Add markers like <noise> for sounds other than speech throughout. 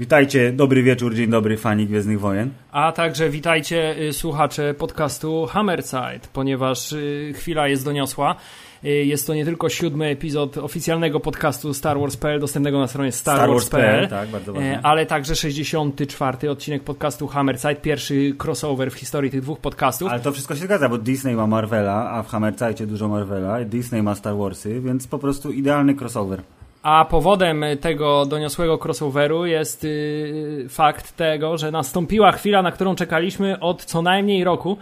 Witajcie, dobry wieczór, dzień dobry, fani Gwiezdnych Wojen. A także witajcie y, słuchacze podcastu Hammerside, ponieważ y, chwila jest doniosła. Y, jest to nie tylko siódmy epizod oficjalnego podcastu Star Wars.pl, dostępnego na stronie starwars.pl, tak, bardzo ważne. ale także 64. odcinek podcastu Hammerside, pierwszy crossover w historii tych dwóch podcastów. Ale to wszystko się zgadza, bo Disney ma Marvela, a w Hammerzajcie dużo Marvela, Disney ma Star Warsy, więc po prostu idealny crossover. A powodem tego doniosłego crossoveru jest yy, fakt tego, że nastąpiła chwila, na którą czekaliśmy od co najmniej roku.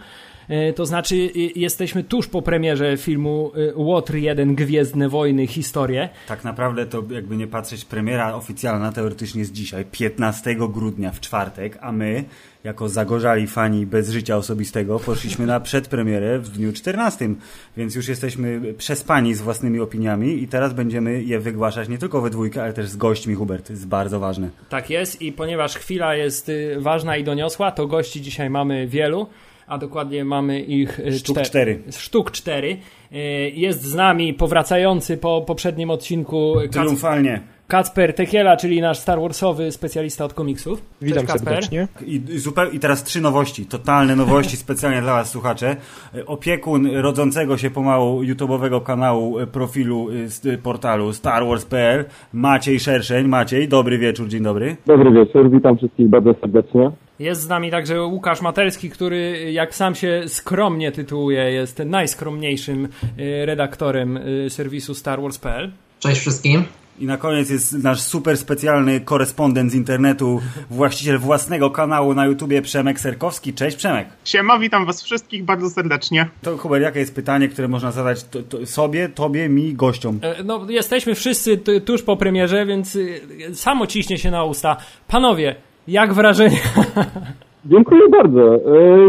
Yy, to znaczy, jesteśmy tuż po premierze filmu Łotr 1 Gwiezdne Wojny Historie. Tak naprawdę to jakby nie patrzeć, premiera oficjalna teoretycznie jest dzisiaj, 15 grudnia w czwartek, a my, jako zagorzali fani bez życia osobistego, poszliśmy na przedpremierę w dniu 14, więc już jesteśmy przespani z własnymi opiniami i teraz będziemy je wygłaszać nie tylko we dwójkę, ale też z gośćmi, Hubert, jest bardzo ważne. Tak jest i ponieważ chwila jest y, ważna i doniosła, to gości dzisiaj mamy wielu a dokładnie mamy ich y, Sztuk czter- cztery. Sztuk cztery. Y, Jest z nami powracający po poprzednim odcinku Triumfalnie. Kacper Tekiela, czyli nasz Star Warsowy specjalista od komiksów. Witam Cześć, Kacper. serdecznie. I, i, zupeł, I teraz trzy nowości, totalne nowości <laughs> specjalnie dla Was słuchacze. E, Opiekun rodzącego się pomału YouTube'owego kanału, e, profilu e, z e, portalu StarWars.pl Maciej Szerszeń. Maciej, dobry wieczór, dzień dobry. Dobry wieczór, witam wszystkich bardzo serdecznie. Jest z nami także Łukasz Matelski, który jak sam się skromnie tytułuje, jest najskromniejszym y, redaktorem y, serwisu StarWars.pl. Cześć wszystkim. I na koniec jest nasz super specjalny korespondent z internetu, właściciel własnego kanału na YouTubie Przemek Serkowski. Cześć Przemek. Siema, witam was wszystkich bardzo serdecznie. To Hubert, jakie jest pytanie, które można zadać to, to sobie, tobie, mi, gościom? E, No, jesteśmy wszyscy tuż po premierze, więc y, samo ciśnie się na usta. Panowie, jak wrażenie? Dziękuję bardzo. E,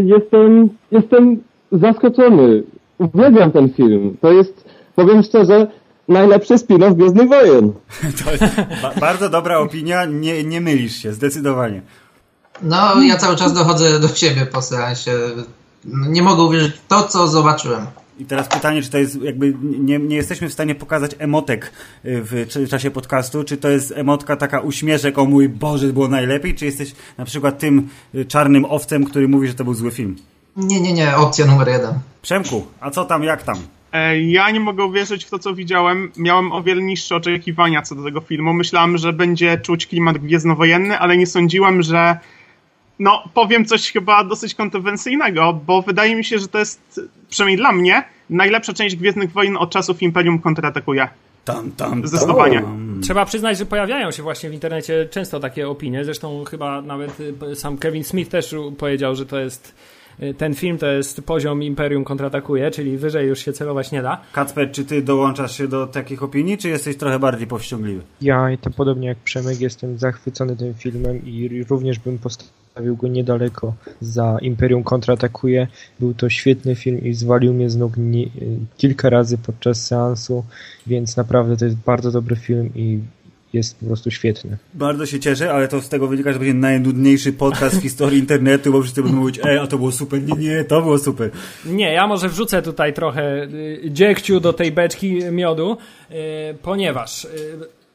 Jestem, jestem zaskoczony. Uwielbiam ten film. To jest, powiem szczerze, najlepszy spin-off Gwiezdnych Wojen. <laughs> To jest ba bardzo dobra opinia, nie, nie mylisz się, zdecydowanie. No, ja cały czas dochodzę do siebie po seansie. Nie mogę uwierzyć w to, co zobaczyłem. I teraz pytanie, czy to jest jakby, nie, nie jesteśmy w stanie pokazać emotek y, w czasie podcastu, czy to jest emotka taka uśmieszek, o mój Boże, było najlepiej, czy jesteś na przykład tym y, czarnym owcem, który mówi, że to był zły film? Nie, nie, nie, opcja numer jeden. Przemku, a co tam, jak tam? E, Ja nie mogę uwierzyć w to, co widziałem. Miałem o wiele niższe oczekiwania co do tego filmu. Myślałem, że będzie czuć klimat gwiezdnowojenny, ale nie sądziłem, że. No, powiem coś chyba dosyć kontrowersyjnego, bo wydaje mi się, że to jest, przynajmniej dla mnie, najlepsza część Gwiezdnych Wojen od czasów Imperium kontratakuje. Tam, tam, Zdecydowanie. tam. Trzeba przyznać, że pojawiają się właśnie w internecie często takie opinie. Zresztą chyba nawet y, sam Kevin Smith też powiedział, że to jest y, ten film to jest poziom Imperium kontratakuje, czyli wyżej już się celować nie da. Kacper, czy ty dołączasz się do takich opinii, czy jesteś trochę bardziej powściągliwy? Ja, i to podobnie jak Przemek, jestem zachwycony tym filmem i również bym postawił go niedaleko za Imperium kontratakuje. Był to świetny film i zwalił mnie z nóg nie, kilka razy podczas seansu, więc naprawdę to jest bardzo dobry film i jest po prostu świetny. Bardzo się cieszę, ale to z tego wynika, że będzie najnudniejszy podcast w historii internetu, bo wszyscy będą mówić, ej, a to było super, nie, nie, to było super. Nie, ja może wrzucę tutaj trochę y, dziegciu do tej beczki miodu, y, ponieważ.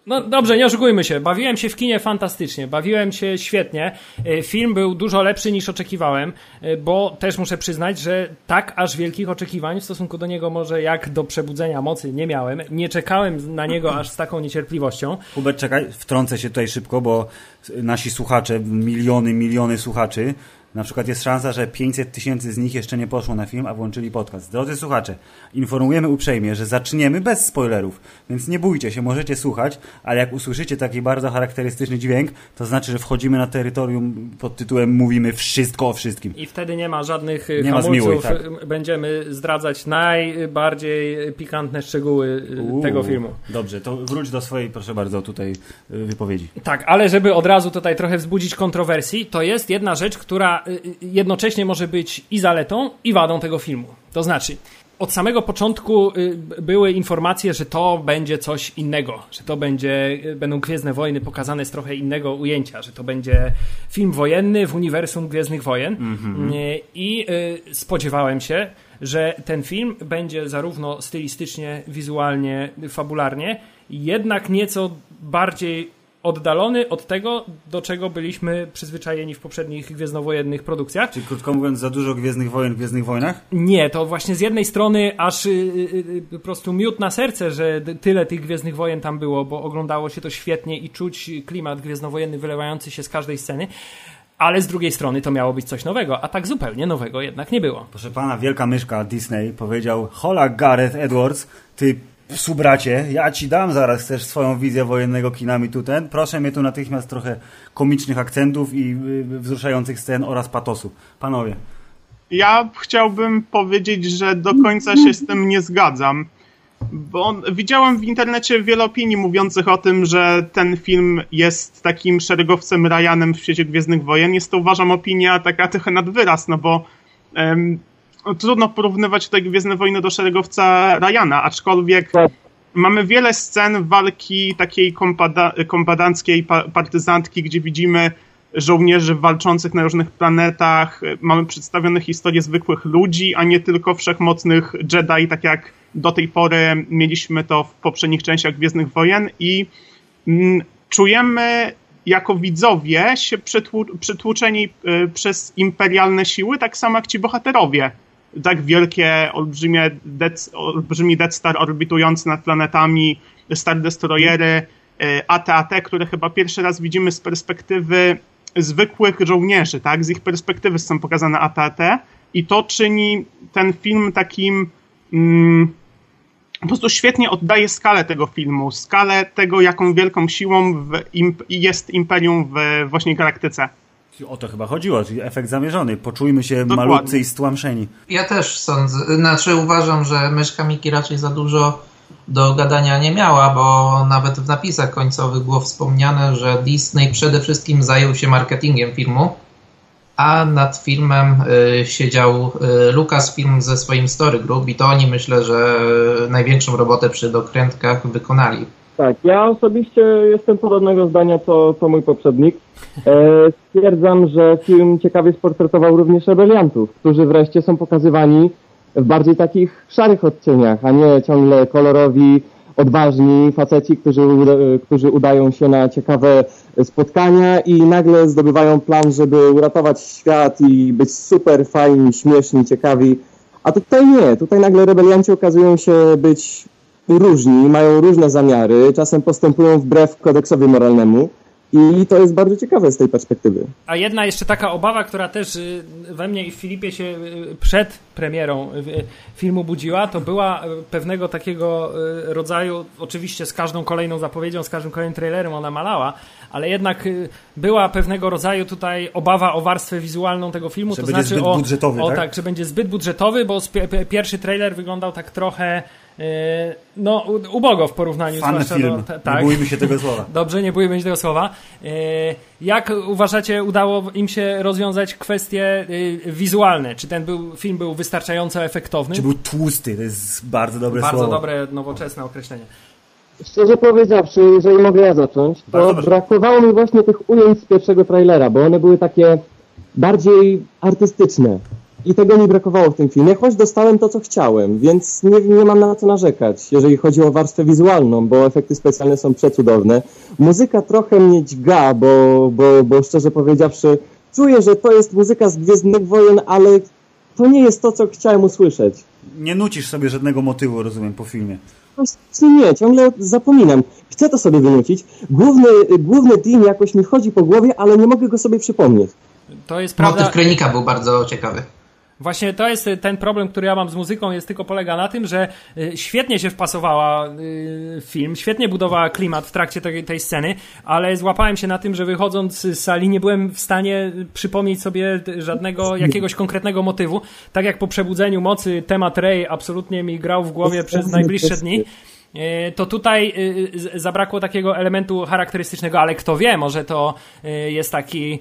No dobrze, nie oszukujmy się. Bawiłem się w kinie fantastycznie, bawiłem się świetnie. Y, Film był dużo lepszy niż oczekiwałem, y, bo też muszę przyznać, że tak aż wielkich oczekiwań w stosunku do niego może jak do przebudzenia mocy nie miałem. Nie czekałem na niego aż z taką niecierpliwością. Hubert, czekaj, wtrącę się tutaj szybko, bo nasi słuchacze, miliony, miliony słuchaczy, na przykład jest szansa, że 500 tysięcy z nich jeszcze nie poszło na film, a włączyli podcast. Drodzy słuchacze, informujemy uprzejmie, że zaczniemy bez spoilerów, więc nie bójcie się, możecie słuchać, ale jak usłyszycie taki bardzo charakterystyczny dźwięk, to znaczy, że wchodzimy na terytorium pod tytułem Mówimy wszystko o wszystkim. I wtedy nie ma żadnych y, Nie ma hamulców. zmiłuj, tak. Y, Będziemy zdradzać najbardziej pikantne szczegóły y, Uuu, tego filmu. Dobrze, to wróć do swojej, proszę bardzo, tutaj wypowiedzi. Tak, ale żeby od razu tutaj trochę wzbudzić kontrowersji, to jest jedna rzecz, która jednocześnie może być i zaletą, i wadą tego filmu. To znaczy, od samego początku y, były informacje, że to będzie coś innego, że to będzie, y, będą Gwiezdne Wojny pokazane z trochę innego ujęcia, że to będzie film wojenny w uniwersum Gwiezdnych Wojen. Mhm. Y, I y, spodziewałem się, że ten film będzie zarówno stylistycznie, wizualnie, fabularnie, jednak nieco bardziej oddalony od tego, do czego byliśmy przyzwyczajeni w poprzednich gwiezdnowojennych produkcjach. Czyli krótko mówiąc, za dużo Gwiezdnych Wojen w Gwiezdnych Wojnach? Nie, to właśnie z jednej strony aż y, y, y, po prostu miód na serce, że tyle tych Gwiezdnych Wojen tam było, bo oglądało się to świetnie i czuć klimat gwiezdnowojenny wylewający się z każdej sceny. Ale z drugiej strony to miało być coś nowego, a tak zupełnie nowego jednak nie było. Proszę pana, wielka myszka Disney powiedział Hola Gareth Edwards, ty psu bracie, ja ci dam zaraz, chcesz swoją wizję wojennego kinami tu ten, proszę mnie tu natychmiast trochę komicznych akcentów i y, wzruszających scen oraz patosu. Panowie. Ja chciałbym powiedzieć, że do końca się z tym nie zgadzam. Bo widziałem w internecie wiele opinii mówiących o tym, że ten film jest takim szeregowcem Ryanem w świecie Gwiezdnych Wojen. Jest to uważam opinia taka trochę nad wyraz, no bo trudno porównywać tutaj Gwiezdne Wojny do szeregowca Ryana, aczkolwiek Tak. mamy wiele scen walki takiej kompada, kombadanckiej, pa, partyzantki, gdzie widzimy żołnierzy walczących na różnych planetach. Mamy przedstawione historie zwykłych ludzi, a nie tylko wszechmocnych Jedi, tak jak do tej pory mieliśmy to w poprzednich częściach Gwiezdnych Wojen i mm, czujemy jako widzowie się przytłu- przytłuczeni y, przez imperialne siły, tak samo jak ci bohaterowie. Tak wielkie, olbrzymie Death, olbrzymi Death Star orbitujący nad planetami, Star Destroyery, y, AT-AT, które chyba pierwszy raz widzimy z perspektywy zwykłych żołnierzy, tak? Z ich perspektywy są pokazane AT-AT i to czyni ten film takim mm, po prostu świetnie oddaje skalę tego filmu, skalę tego, jaką wielką siłą imp- jest Imperium w właśnie galaktyce. O to chyba chodziło, czyli efekt zamierzony. Poczujmy się Dokładnie. malutcy i stłamszeni. Ja też sądzę, znaczy uważam, że myszka Miki raczej za dużo do gadania nie miała, bo nawet w napisach końcowych było wspomniane, że Disney przede wszystkim zajął się marketingiem filmu, a nad filmem y, siedział y, Lucasfilm ze swoim Story Group i to oni myślę, że największą robotę przy dokrętkach wykonali. Tak, ja osobiście jestem podobnego zdania co, co mój poprzednik. E, stwierdzam, że film ciekawie sportretował również rebeliantów, którzy wreszcie są pokazywani w bardziej takich szarych odcieniach, a nie ciągle kolorowi, odważni faceci, którzy, którzy udają się na ciekawe spotkania i nagle zdobywają plan, żeby uratować świat i być super fajni, śmieszni, ciekawi. A tutaj nie, tutaj nagle rebelianci okazują się być różni, mają różne zamiary, czasem postępują wbrew kodeksowi moralnemu i to jest bardzo ciekawe z tej perspektywy. A jedna jeszcze taka obawa, która też y, we mnie i w Filipie się y, przed premierą y, filmu budziła, to była pewnego takiego rodzaju, oczywiście z każdą kolejną zapowiedzią, z każdym kolejnym trailerem ona malała, ale jednak była pewnego rodzaju tutaj obawa o warstwę wizualną tego filmu, Że to będzie znaczy zbyt o, budżetowy, o tak? tak, że będzie zbyt budżetowy, bo pierwszy trailer wyglądał tak trochę no u- ubogo w porównaniu Fan zwłaszcza film. do, ta- Nie tak. bójmy się tego słowa. <laughs> Dobrze, nie bójmy się tego słowa. E, Jak uważacie, udało im się rozwiązać kwestie e, wizualne? Czy ten był, film był wystarczająco efektowny? Czy był tłusty? To jest bardzo dobre Bardzo słowo. dobre, nowoczesne określenie. Szczerze powiedziawszy, jeżeli mogę ja zacząć, Bardzo to proszę. brakowało mi właśnie tych ujęć z pierwszego trailera, bo one były takie bardziej artystyczne. I tego mi brakowało w tym filmie, choć dostałem to, co chciałem, więc nie, nie mam na co narzekać, jeżeli chodzi o warstwę wizualną, bo efekty specjalne są przecudowne. Muzyka trochę mnie dźga, bo, bo, bo szczerze powiedziawszy, czuję, że to jest muzyka z Gwiezdnych Wojen, ale to nie jest to, co chciałem usłyszeć. Nie nucisz sobie żadnego motywu, rozumiem, po filmie. Właśnie nie, ciągle zapominam. Chcę to sobie wynucić. Główny, główny team jakoś mi chodzi po głowie, ale nie mogę go sobie przypomnieć. To jest prawda. Motyw Krenika był bardzo ciekawy. Właśnie to jest y, ten problem, który ja mam z muzyką, jest tylko polega na tym, że y, świetnie się wpasowała y, film, świetnie budowała klimat w trakcie tej, tej sceny, ale złapałem się na tym, że wychodząc z sali nie byłem w stanie przypomnieć sobie żadnego jakiegoś konkretnego motywu. Tak jak po przebudzeniu mocy temat Rey absolutnie mi grał w głowie przez najbliższe dni. E, to tutaj e, zabrakło takiego elementu charakterystycznego, ale kto wie, może to jest taki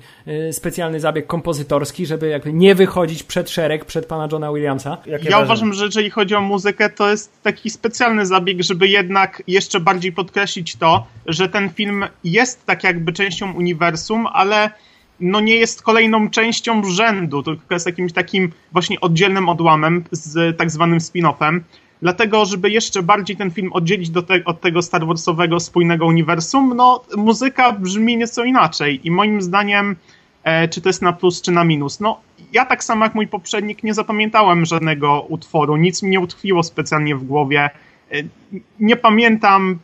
specjalny zabieg kompozytorski, żeby jakby nie wychodzić przed szereg, przed pana Johna Williamsa. Jakie ja uważam, że jeżeli chodzi o muzykę, to jest taki specjalny zabieg, żeby jednak jeszcze bardziej podkreślić to, że ten film jest tak jakby częścią uniwersum, ale no nie jest kolejną częścią rzędu, tylko jest jakimś takim właśnie oddzielnym odłamem z tak zwanym spin-offem. Dlatego, żeby jeszcze bardziej ten film oddzielić te, od tego Star Warsowego spójnego uniwersum, no muzyka brzmi nieco inaczej i moim zdaniem e, czy to jest na plus, czy na minus. No, ja tak samo jak mój poprzednik nie zapamiętałem żadnego utworu, nic mi nie utkwiło specjalnie w głowie. E, nie pamiętam,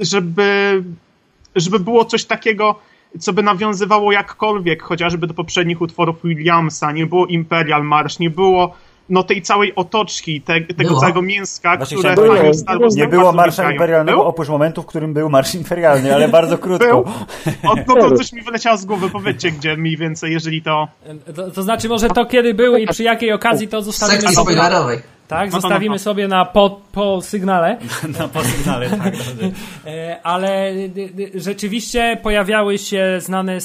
żeby, żeby było coś takiego, co by nawiązywało jakkolwiek chociażby do poprzednich utworów Williamsa. Nie było Imperial March, nie było no tej całej otoczki, te, tego było. całego mięska, Właśnie które było. Star Wars Nie było Marsza Imperialnego, był? oprócz momentów, w którym był Marsz Imperialny, ale <laughs> bardzo krótko. Był? O, no to <laughs> coś mi wyleciało z głowy, powiedzcie gdzie mniej więcej, jeżeli to... To, to znaczy może to kiedy był i przy jakiej okazji to zostawimy... Sekcji spoilerowej. Tak, no zostawimy no sobie na po, po sygnale. <laughs> na po sygnale, tak. <laughs> E, ale rzeczywiście pojawiały się znane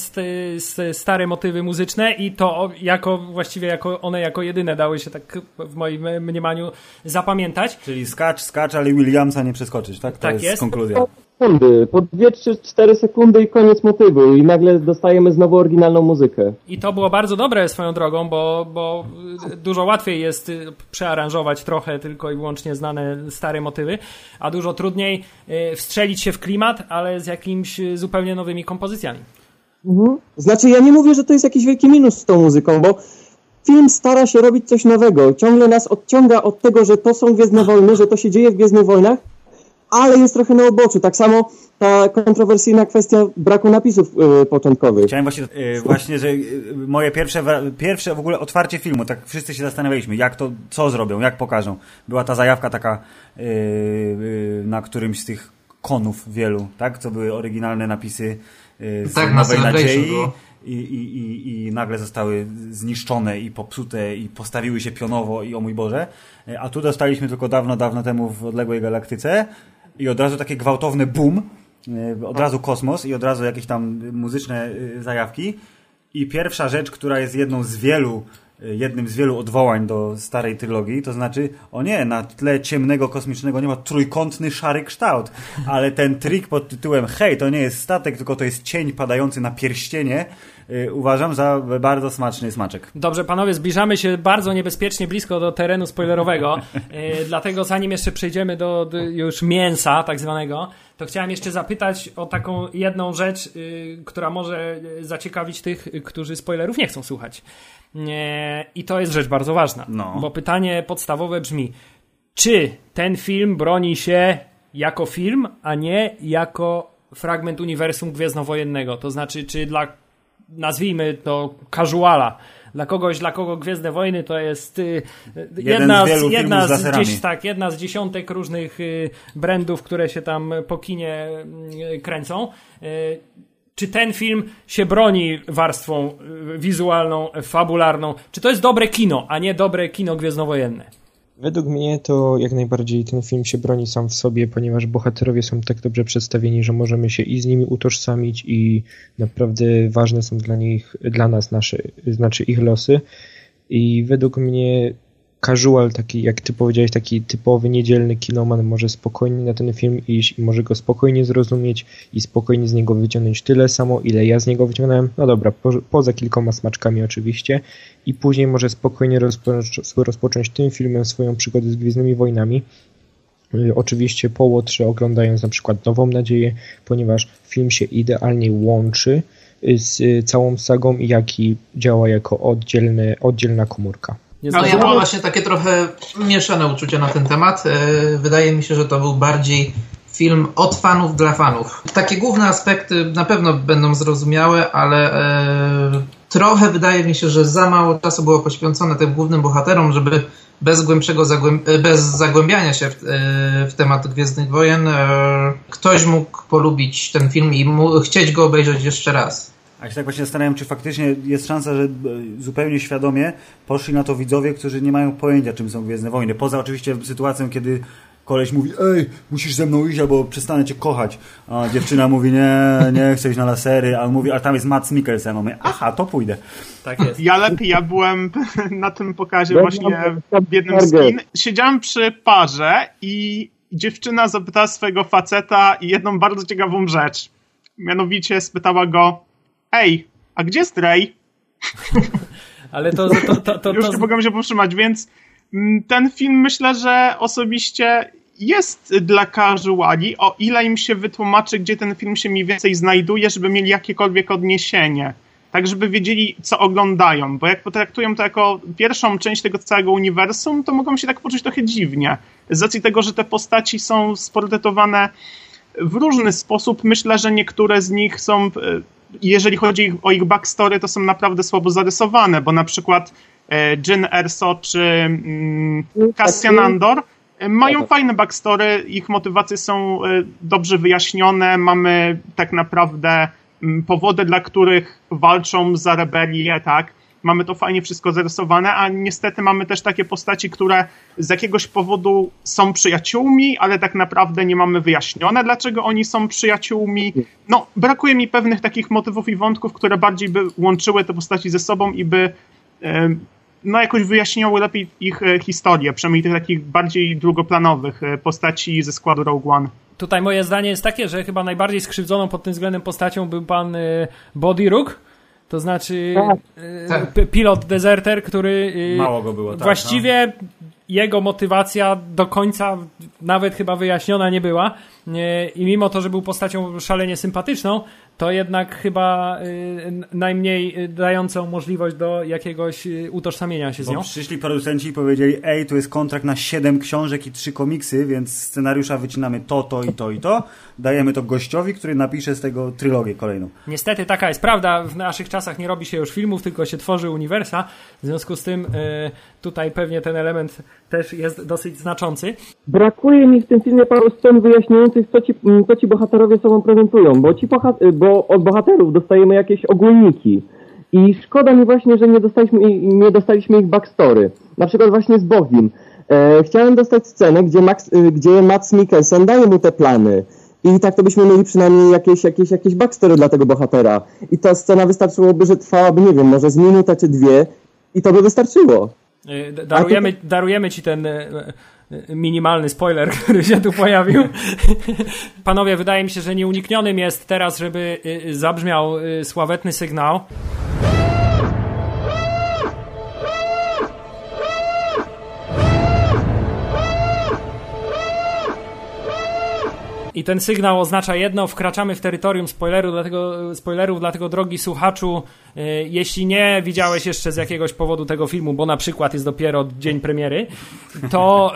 stare motywy muzyczne i to jako właściwie jako one jako jedyne dały się tak w moim mniemaniu zapamiętać. Czyli skacz, skacz, ale Williamsa nie przeskoczyć, tak? To tak jest, jest konkluzja sekundy, po 2-4 sekundy i koniec motywu i nagle dostajemy znowu oryginalną muzykę. I to było bardzo dobre swoją drogą, bo, bo dużo łatwiej jest y, przearanżować trochę tylko i wyłącznie znane stare motywy, a dużo trudniej y, wstrzelić się w klimat, ale z jakimiś y, zupełnie nowymi kompozycjami. Mhm. Znaczy ja nie mówię, że to jest jakiś wielki minus z tą muzyką, bo film stara się robić coś nowego. Ciągle nas odciąga od tego, że to są Gwiezdne Wojny, że to się dzieje w Gwiezdnych Wojnach, ale jest trochę na uboczu. Tak samo ta kontrowersyjna kwestia braku napisów yy, początkowych. Chciałem właśnie, yy, właśnie że yy, moje pierwsze, pierwsze w ogóle otwarcie filmu, tak wszyscy się zastanawialiśmy, jak to, co zrobią, jak pokażą. Była ta zajawka taka y, y, na którymś z tych konów wielu, tak? Co były oryginalne napisy y, z tak, Nowej na Nadziei. I, i, i, i nagle zostały zniszczone i popsute i postawiły się pionowo i o mój Boże. A tu dostaliśmy tylko dawno, dawno temu w odległej galaktyce i od razu takie gwałtowne boom, e, od razu kosmos i od razu jakieś tam muzyczne e, zajawki. I pierwsza rzecz, która jest jedną z wielu, e, jednym z wielu odwołań do starej trylogii, to znaczy, o nie, na tle ciemnego kosmicznego nie ma trójkątny szary kształt, ale ten trik pod tytułem hej, to nie jest statek, tylko to jest cień padający na pierścienie, uważam za bardzo smaczny smaczek. Dobrze, panowie, zbliżamy się bardzo niebezpiecznie blisko do terenu spoilerowego, <laughs> y, dlatego zanim jeszcze przejdziemy do, do, już mięsa tak zwanego, to chciałem jeszcze zapytać o taką jedną rzecz, y, która może zaciekawić tych, którzy spoilerów nie chcą słuchać. I to jest rzecz bardzo ważna, no. bo pytanie podstawowe brzmi, czy ten film broni się jako film, a nie jako fragment uniwersum gwiezdnowojennego? To znaczy, czy dla nazwijmy to casuala. Dla kogoś, dla kogo Gwiezdne Wojny to jest y, jedna, z, jedna, z, gdzieś, tak, jedna z dziesiątek różnych y, brandów, które się tam po kinie y, kręcą. Czy ten film się broni warstwą wizualną, fabularną? Czy to jest dobre kino, a nie dobre kino gwiezdnowojenne? Według mnie to jak najbardziej ten film się broni sam w sobie, ponieważ bohaterowie są tak dobrze przedstawieni, że możemy się i z nimi utożsamić i naprawdę ważne są dla nich, dla nas nasze, znaczy ich losy. I według mnie casual, taki jak ty powiedziałeś, taki typowy niedzielny kinoman może spokojnie na ten film iść i może go spokojnie zrozumieć i spokojnie z niego wyciągnąć tyle samo, ile ja z niego wyciągnąłem. No dobra, po, poza kilkoma smaczkami oczywiście. I później może spokojnie rozpocząć, rozpocząć tym filmem swoją przygodę z Gwiezdnymi Wojnami. Y, oczywiście po łotrze oglądając na przykład Nową Nadzieję, ponieważ film się idealnie łączy z całą sagą, jak i działa jako oddzielny, oddzielna komórka. Ale ja mam właśnie takie trochę mieszane uczucia na ten temat. E, wydaje mi się, że to był bardziej film od fanów dla fanów. Takie główne aspekty na pewno będą zrozumiałe, ale e, trochę wydaje mi się, że za mało czasu było poświęcone tym głównym bohaterom, żeby bez głębszego zagłęb e, bez zagłębiania się w, w, temat Gwiezdnych Wojen ktoś mógł polubić ten film i chcieć go obejrzeć jeszcze raz. A się tak właśnie zastanawiam, czy faktycznie jest szansa, że e, zupełnie świadomie poszli na to widzowie, którzy nie mają pojęcia, czym są Gwiezdne Wojny. Poza oczywiście sytuacją, kiedy koleś mówi, ej, musisz ze mną iść, albo przestanę cię kochać. A dziewczyna <laughs> mówi, nie, nie chcę iść na lasery, a on mówi, a tam jest Mats Mikkelsen. A on mówi, aha, to pójdę. Tak jest. Ja lepiej, ja byłem <laughs> na tym pokazie właśnie w jednym z kin. Siedziałem przy parze i dziewczyna zapytała swojego faceta i jedną bardzo ciekawą rzecz. Mianowicie spytała go, ej, a gdzie jest Ray? Ale to, to, to, to, Już nie mogłem się powstrzymać, więc mm, ten film myślę, że osobiście jest dla casuali, o ile im się wytłumaczy, gdzie ten film się mniej więcej znajduje, żeby mieli jakiekolwiek odniesienie. Tak, żeby wiedzieli, co oglądają, bo jak potraktują to jako pierwszą część tego całego uniwersum, to mogą się tak poczuć trochę dziwnie. Z racji tego, że te postaci są sportretowane w różny sposób, myślę, że niektóre z nich są, e, jeżeli chodzi o ich backstory, to są naprawdę słabo zarysowane, bo na przykład e, Jyn Erso czy mm, Cassian Andor e, mają fajne backstory, ich motywacje są e, dobrze wyjaśnione, mamy tak naprawdę mm, powody, dla których walczą za rebelię, tak? Mamy to fajnie wszystko zarysowane, a niestety mamy też takie postaci, które z jakiegoś powodu są przyjaciółmi, ale tak naprawdę nie mamy wyjaśnione, dlaczego oni są przyjaciółmi. No, brakuje mi pewnych takich motywów i wątków, które bardziej by łączyły te postaci ze sobą i by em, no jakoś wyjaśniały lepiej ich e, historię, przynajmniej tych takich bardziej drugoplanowych e, postaci ze składu Rogue One. Tutaj moje zdanie jest takie, że chyba najbardziej skrzywdzoną pod tym względem postacią był pan Body Rook. To znaczy Tak. y, Tak. pilot deserter, który y, Mało go było, tak, właściwie jego motywacja do końca nawet chyba wyjaśniona nie była. Nie, I mimo to, że był postacią szalenie sympatyczną, to jednak chyba y, najmniej y, dającą możliwość do jakiegoś utożsamienia się z Bo nią. przyszli producenci i powiedzieli, ej, tu jest kontrakt na 7 książek i 3 komiksy, więc scenariusza wycinamy to, to i to i to. Dajemy to gościowi, który napisze z tego trylogię kolejną. Niestety taka jest prawda. W naszych czasach nie robi się już filmów, tylko się tworzy uniwersa. W związku z tym y, tutaj pewnie ten element też jest dosyć znaczący. Brakuje mi w tym filmie paru scen wyjaśniających, co ci, mm, co ci bohaterowie sobą prezentują, bo, ci boha- bo od bohaterów dostajemy jakieś ogólniki. I szkoda mi właśnie, że nie dostaliśmy, nie dostaliśmy ich backstory. Na przykład właśnie z Bogim. E, chciałem dostać scenę, gdzie, Max, y, gdzie Mats Mikkelsen daje mu te plany. I tak to byśmy mieli przynajmniej jakieś, jakieś, jakieś backstory dla tego bohatera. I ta scena wystarczyłoby, że trwałaby, nie wiem, może z minutę czy dwie i to by wystarczyło. Y, Darujemy, darujemy ci ten y, y, minimalny spoiler, <laughs> który się tu pojawił. <laughs> Panowie, wydaje mi się, że nieuniknionym jest teraz, żeby zabrzmiał sławetny sygnał. I ten sygnał oznacza jedno, wkraczamy w terytorium spoileru, dlatego, spoilerów, dlatego drogi słuchaczu, y, jeśli nie widziałeś jeszcze z jakiegoś powodu tego filmu, bo na przykład jest dopiero dzień premiery, to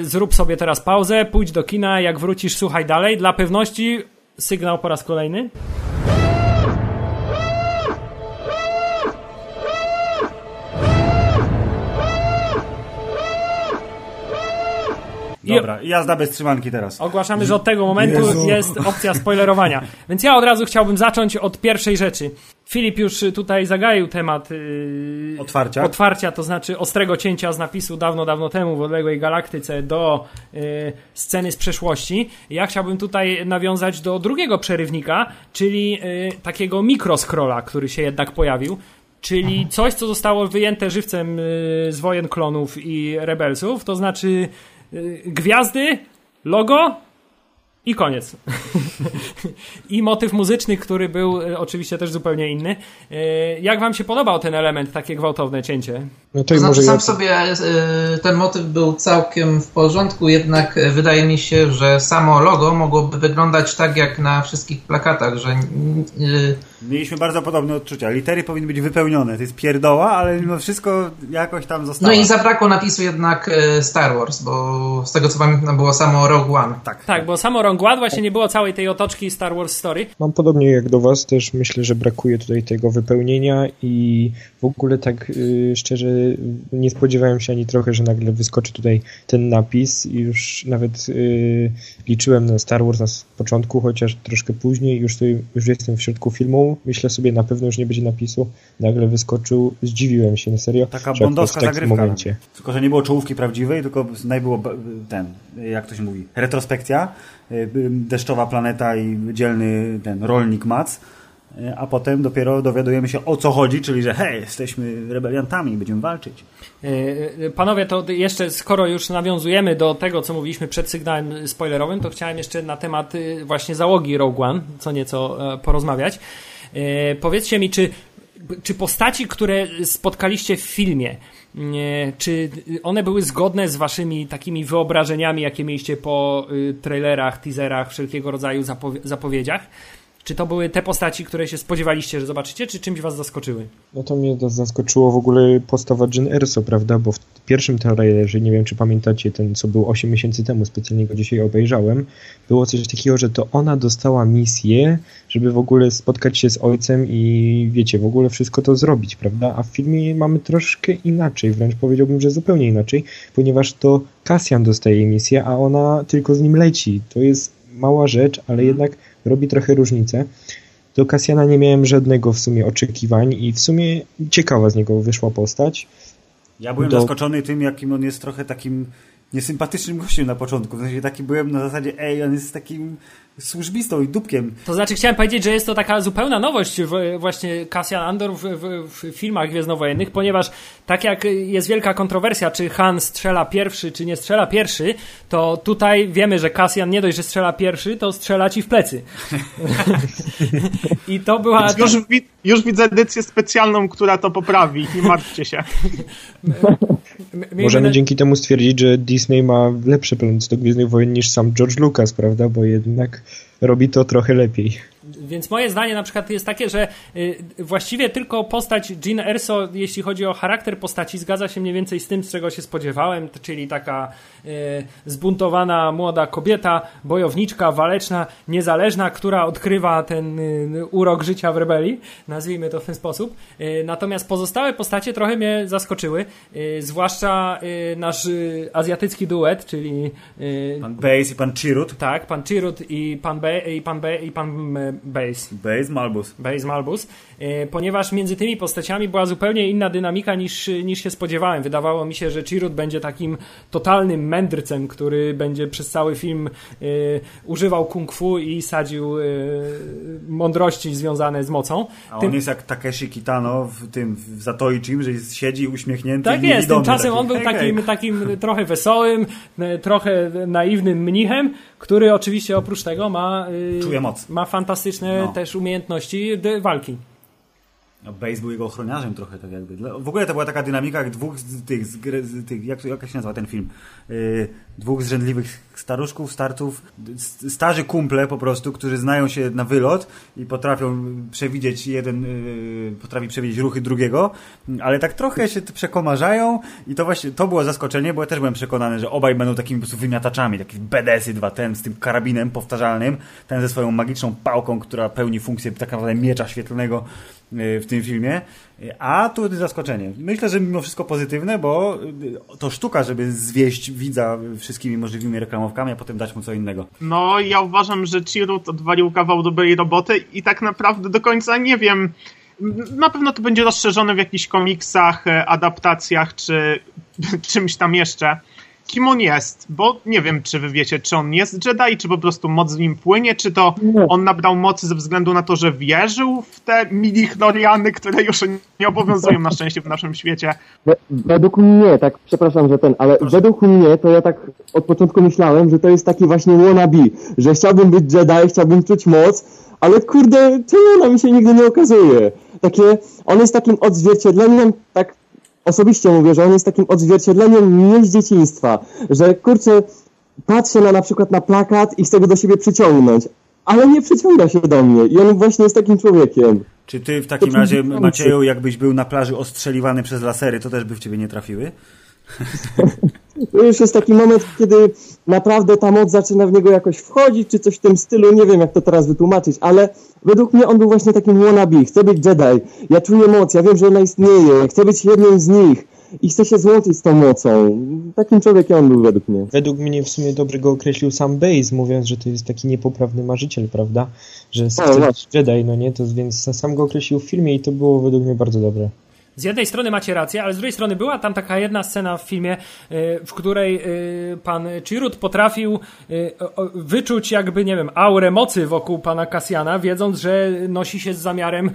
y, zrób sobie teraz pauzę, pójdź do kina, jak wrócisz, słuchaj dalej. Dla pewności sygnał po raz kolejny. Dobra, jazda bez trzymanki teraz. Ogłaszamy, że od tego momentu Jezu. jest opcja spoilerowania. <laughs> Więc ja od razu chciałbym zacząć od pierwszej rzeczy. Filip już y, tutaj zagaił temat yy, Otwarcia. otwarcia, to znaczy ostrego cięcia z napisu dawno, dawno temu w odległej galaktyce do yy, sceny z przeszłości. Ja chciałbym tutaj nawiązać do drugiego przerywnika, czyli yy, takiego mikroscrolla, który się jednak pojawił. Czyli coś, co zostało wyjęte żywcem yy, z wojen klonów i rebelsów, to znaczy gwiazdy, logo i koniec. <laughs> I motyw muzyczny, który był e, oczywiście też zupełnie inny. E, Jak wam się podobał ten element, takie gwałtowne cięcie? No to znaczy sam ja... sobie y, ten motyw był całkiem w porządku, jednak y, wydaje mi się, że samo logo mogłoby wyglądać tak jak na wszystkich plakatach, że y, Mieliśmy bardzo podobne odczucia. Litery powinny być wypełnione. To jest pierdoła, ale mimo wszystko jakoś tam zostało. no i zabrakło napisu jednak y, Star Wars, bo z tego co pamiętam było samo Rogue One. Tak, Tak, bo samo Rogue One właśnie nie było całej tej otoczki Star Wars Story. Mam podobnie jak do Was, też myślę, że brakuje tutaj tego wypełnienia i w ogóle tak y, szczerze nie spodziewałem się ani trochę, że nagle wyskoczy tutaj ten napis i już nawet yy, liczyłem na Star Wars na początku, chociaż troszkę później, już, tutaj, już jestem w środku filmu, myślę sobie, na pewno już nie będzie napisu, nagle wyskoczył, zdziwiłem się, na serio. Taka bondowska w zagrywka. momencie. Tylko, że nie było czołówki prawdziwej, tylko najbyło ten, jak to się mówi, retrospekcja, y, deszczowa planeta i dzielny ten rolnik Mac, y, a potem dopiero dowiadujemy się o co chodzi, czyli że hej, jesteśmy rebeliantami, będziemy walczyć. E, Panowie, to jeszcze skoro już nawiązujemy do tego, co mówiliśmy przed sygnałem spoilerowym, to chciałem jeszcze na temat y, właśnie załogi Rogue One co nieco e, porozmawiać. E, Powiedzcie mi, czy, czy postaci, które spotkaliście w filmie, nie, czy one były zgodne z waszymi takimi wyobrażeniami, jakie mieliście po y, trailerach, teaserach, wszelkiego rodzaju zapowie- zapowiedziach? Czy to były te postaci, które się spodziewaliście, że zobaczycie, czy czymś was zaskoczyły? No to mnie to zaskoczyło w ogóle postawa Jen Erso, prawda, bo w pierwszym trailerze, nie wiem czy pamiętacie, ten co był 8 miesięcy temu, specjalnie go dzisiaj obejrzałem, było coś takiego, że to ona dostała misję, żeby w ogóle spotkać się z ojcem i wiecie, w ogóle wszystko to zrobić, prawda, a w filmie mamy troszkę inaczej, wręcz powiedziałbym, że zupełnie inaczej, ponieważ to Cassian dostaje misję, a ona tylko z nim leci. To jest mała rzecz, ale jednak robi trochę różnicę. Do Kasjana nie miałem żadnego w sumie oczekiwań i w sumie ciekawa z niego wyszła postać. Ja byłem Do- zaskoczony tym, jakim on jest trochę takim niesympatycznym gościem na początku. W sensie taki byłem na zasadzie, ej, on jest takim służbistą i dupkiem. To znaczy chciałem powiedzieć, że jest to taka zupełna nowość w, właśnie Cassian Andor w, w, w filmach gwiezdnowojennych, ponieważ tak jak jest wielka kontrowersja, czy Han strzela pierwszy, czy nie strzela pierwszy, to tutaj wiemy, że Cassian nie dość, że strzela pierwszy, to strzela ci w plecy. <laughs> I to była... Już, już widzę edycję specjalną, która to poprawi. Nie martwcie się. <laughs> Miejmy Możemy na- dzięki temu stwierdzić, że Disney ma lepsze plany do Gwiezdnych Wojen niż sam George Lucas, prawda? Bo jednak robi to trochę lepiej. Więc moje zdanie na przykład jest takie, że y, właściwie tylko postać Jean Erso, jeśli chodzi o charakter postaci, zgadza się mniej więcej z tym, z czego się spodziewałem, czyli taka y, zbuntowana młoda kobieta, bojowniczka, waleczna, niezależna, która odkrywa ten y, urok życia w rebelii, nazwijmy to w ten sposób. Natomiast pozostałe postacie trochę mnie zaskoczyły, zwłaszcza nasz azjatycki duet, czyli Pan Base i pan Chirut. tak, pan Chirut i pan Be, i pan Be, i pan e, Base. Base Malbus. Base Malbus, e, ponieważ między tymi postaciami była zupełnie inna dynamika niż, niż się spodziewałem. Wydawało mi się, że Chirut będzie takim totalnym mędrcem, który będzie przez cały film e, używał kung fu i sadził e, mądrości związane z mocą. A Tym- on jest jak Takeshi Kitano w tym, w Zatoi Chim, że jest, siedzi uśmiechnięty Tak i jest, tymczasem taki. on był Hej, hej. takim, takim trochę wesołym, trochę naiwnym mnichem, który oczywiście oprócz tego ma, y, Czuje moc. ma fantastyczne No. też umiejętności walki. No, Base był jego ochroniarzem trochę, tak jakby. W ogóle to była taka dynamika jak dwóch z tych, z, tych jak, jak się nazywa ten film? Yy, dwóch zrzędliwych staruszków, starców, starzy kumple po prostu, którzy znają się na wylot i potrafią przewidzieć jeden, yy, potrafi przewidzieć ruchy drugiego, ale tak trochę się przekomarzają i to właśnie, to było zaskoczenie, bo ja też byłem przekonany, że obaj będą takimi po prostu wymiataczami, takie BDS-y dwa, ten z tym karabinem powtarzalnym, ten ze swoją magiczną pałką, która pełni funkcję tak naprawdę miecza świetlnego w tym filmie. Y, A tu zaskoczenie. Myślę, że mimo wszystko pozytywne, bo y, to sztuka, żeby zwieść widza wszystkimi możliwymi reklamowkami, a potem dać mu co innego. No, ja uważam, że Chirut odwalił kawał dobrej roboty i tak naprawdę do końca nie wiem. Na pewno to będzie rozszerzone w jakichś komiksach, e, adaptacjach czy <laughs> czymś tam jeszcze. Kim on jest? Bo nie wiem, czy wy wiecie, czy on jest Jedi, czy po prostu moc w nim płynie, czy to on nabrał mocy ze względu na to, że wierzył w te midi-chloriany, które już nie obowiązują na szczęście w naszym świecie. We- Według mnie, tak, przepraszam, że ten, ale według mnie to ja tak od początku myślałem, że to jest taki właśnie wannabe, że chciałbym być Jedi, chciałbym czuć moc, ale kurde, czemu ona mi się nigdy nie okazuje? Takie, on jest takim odzwierciedleniem, tak osobiście mówię, że on jest takim odzwierciedleniem mnie z dzieciństwa, że kurczę, patrzę na na przykład na plakat i chcę go do siebie przyciągnąć, ale nie przyciąga się do mnie i on właśnie jest takim człowiekiem. Czy ty w takim razie, Macieju, jakbyś był na plaży ostrzeliwany przez lasery, to też by w ciebie nie trafiły? <laughs> To już jest taki moment, kiedy naprawdę ta moc zaczyna w niego jakoś wchodzić, czy coś w tym stylu, nie wiem jak to teraz wytłumaczyć, ale według mnie on był właśnie takim wannabe, chcę być Jedi, ja czuję moc, ja wiem, że ona istnieje, chcę być jednym z nich i chce się złączyć z tą mocą. Takim człowiekiem on był według mnie. Według mnie w sumie dobrze go określił sam Base, mówiąc, że to jest taki niepoprawny marzyciel, prawda? Że chce być Jedi, no nie? To więc sam go określił w filmie i to było według mnie bardzo dobre z jednej strony macie rację, ale z drugiej strony była tam taka jedna scena w filmie, e, w której e, pan Chirut potrafił e, wyczuć jakby, nie wiem, aurę mocy wokół pana Kasjana, wiedząc, że nosi się z zamiarem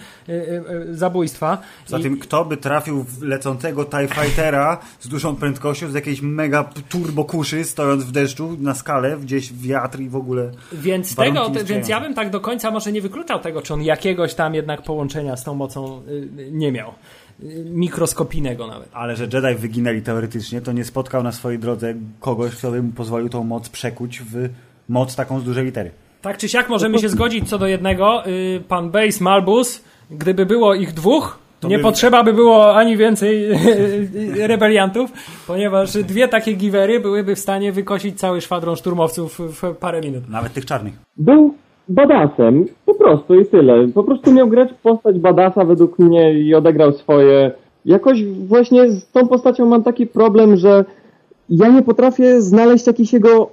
zabójstwa. Zatem kto by trafił w lecącego TIE Fightera z dużą prędkością, z jakiejś mega turbo kuszy, stojąc w deszczu na skalę, gdzieś wiatr i w ogóle Więc tego, więc ja bym tak do końca może nie wykluczał tego, czy on jakiegoś tam jednak połączenia z tą mocą nie miał mikroskopijnego nawet. Ale że Jedi wyginęli teoretycznie, to nie spotkał na swojej drodze kogoś, kto by mu pozwolił tą moc przekuć w moc taką z dużej litery. Tak czy siak możemy się zgodzić co do jednego. Y, pan Base Malbus, gdyby było ich dwóch, to nie by... potrzeba by było ani więcej <laughs> rebeliantów, ponieważ dwie takie giwery byłyby w stanie wykosić cały szwadron szturmowców w parę minut. Nawet tych czarnych. Był badasem, po prostu i tyle. Po prostu miał grać postać badasa według mnie i odegrał swoje. Jakoś właśnie z tą postacią mam taki problem, że ja nie potrafię znaleźć jakichś jego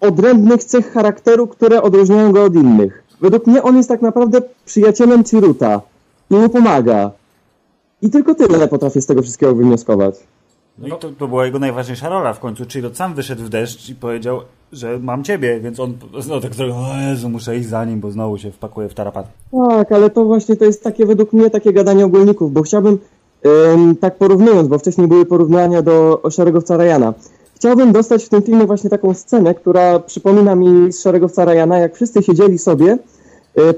odrębnych cech charakteru, które odróżniają go od innych. Według mnie on jest tak naprawdę przyjacielem Ciruta i mu pomaga. I tylko tyle potrafię z tego wszystkiego wywnioskować. No i to, to była jego najważniejsza rola w końcu. Chirut sam wyszedł w deszcz i powiedział, że mam ciebie, więc on no, tak zrobił, o Jezu, muszę iść za nim, bo znowu się wpakuje w tarapat. Tak, ale to właśnie to jest takie według mnie takie gadanie ogólników, bo chciałbym ym, tak porównując, bo wcześniej były porównania do Szeregowca Ryana. Chciałbym dostać w tym filmie właśnie taką scenę, która przypomina mi z Szeregowca Ryana, jak wszyscy siedzieli sobie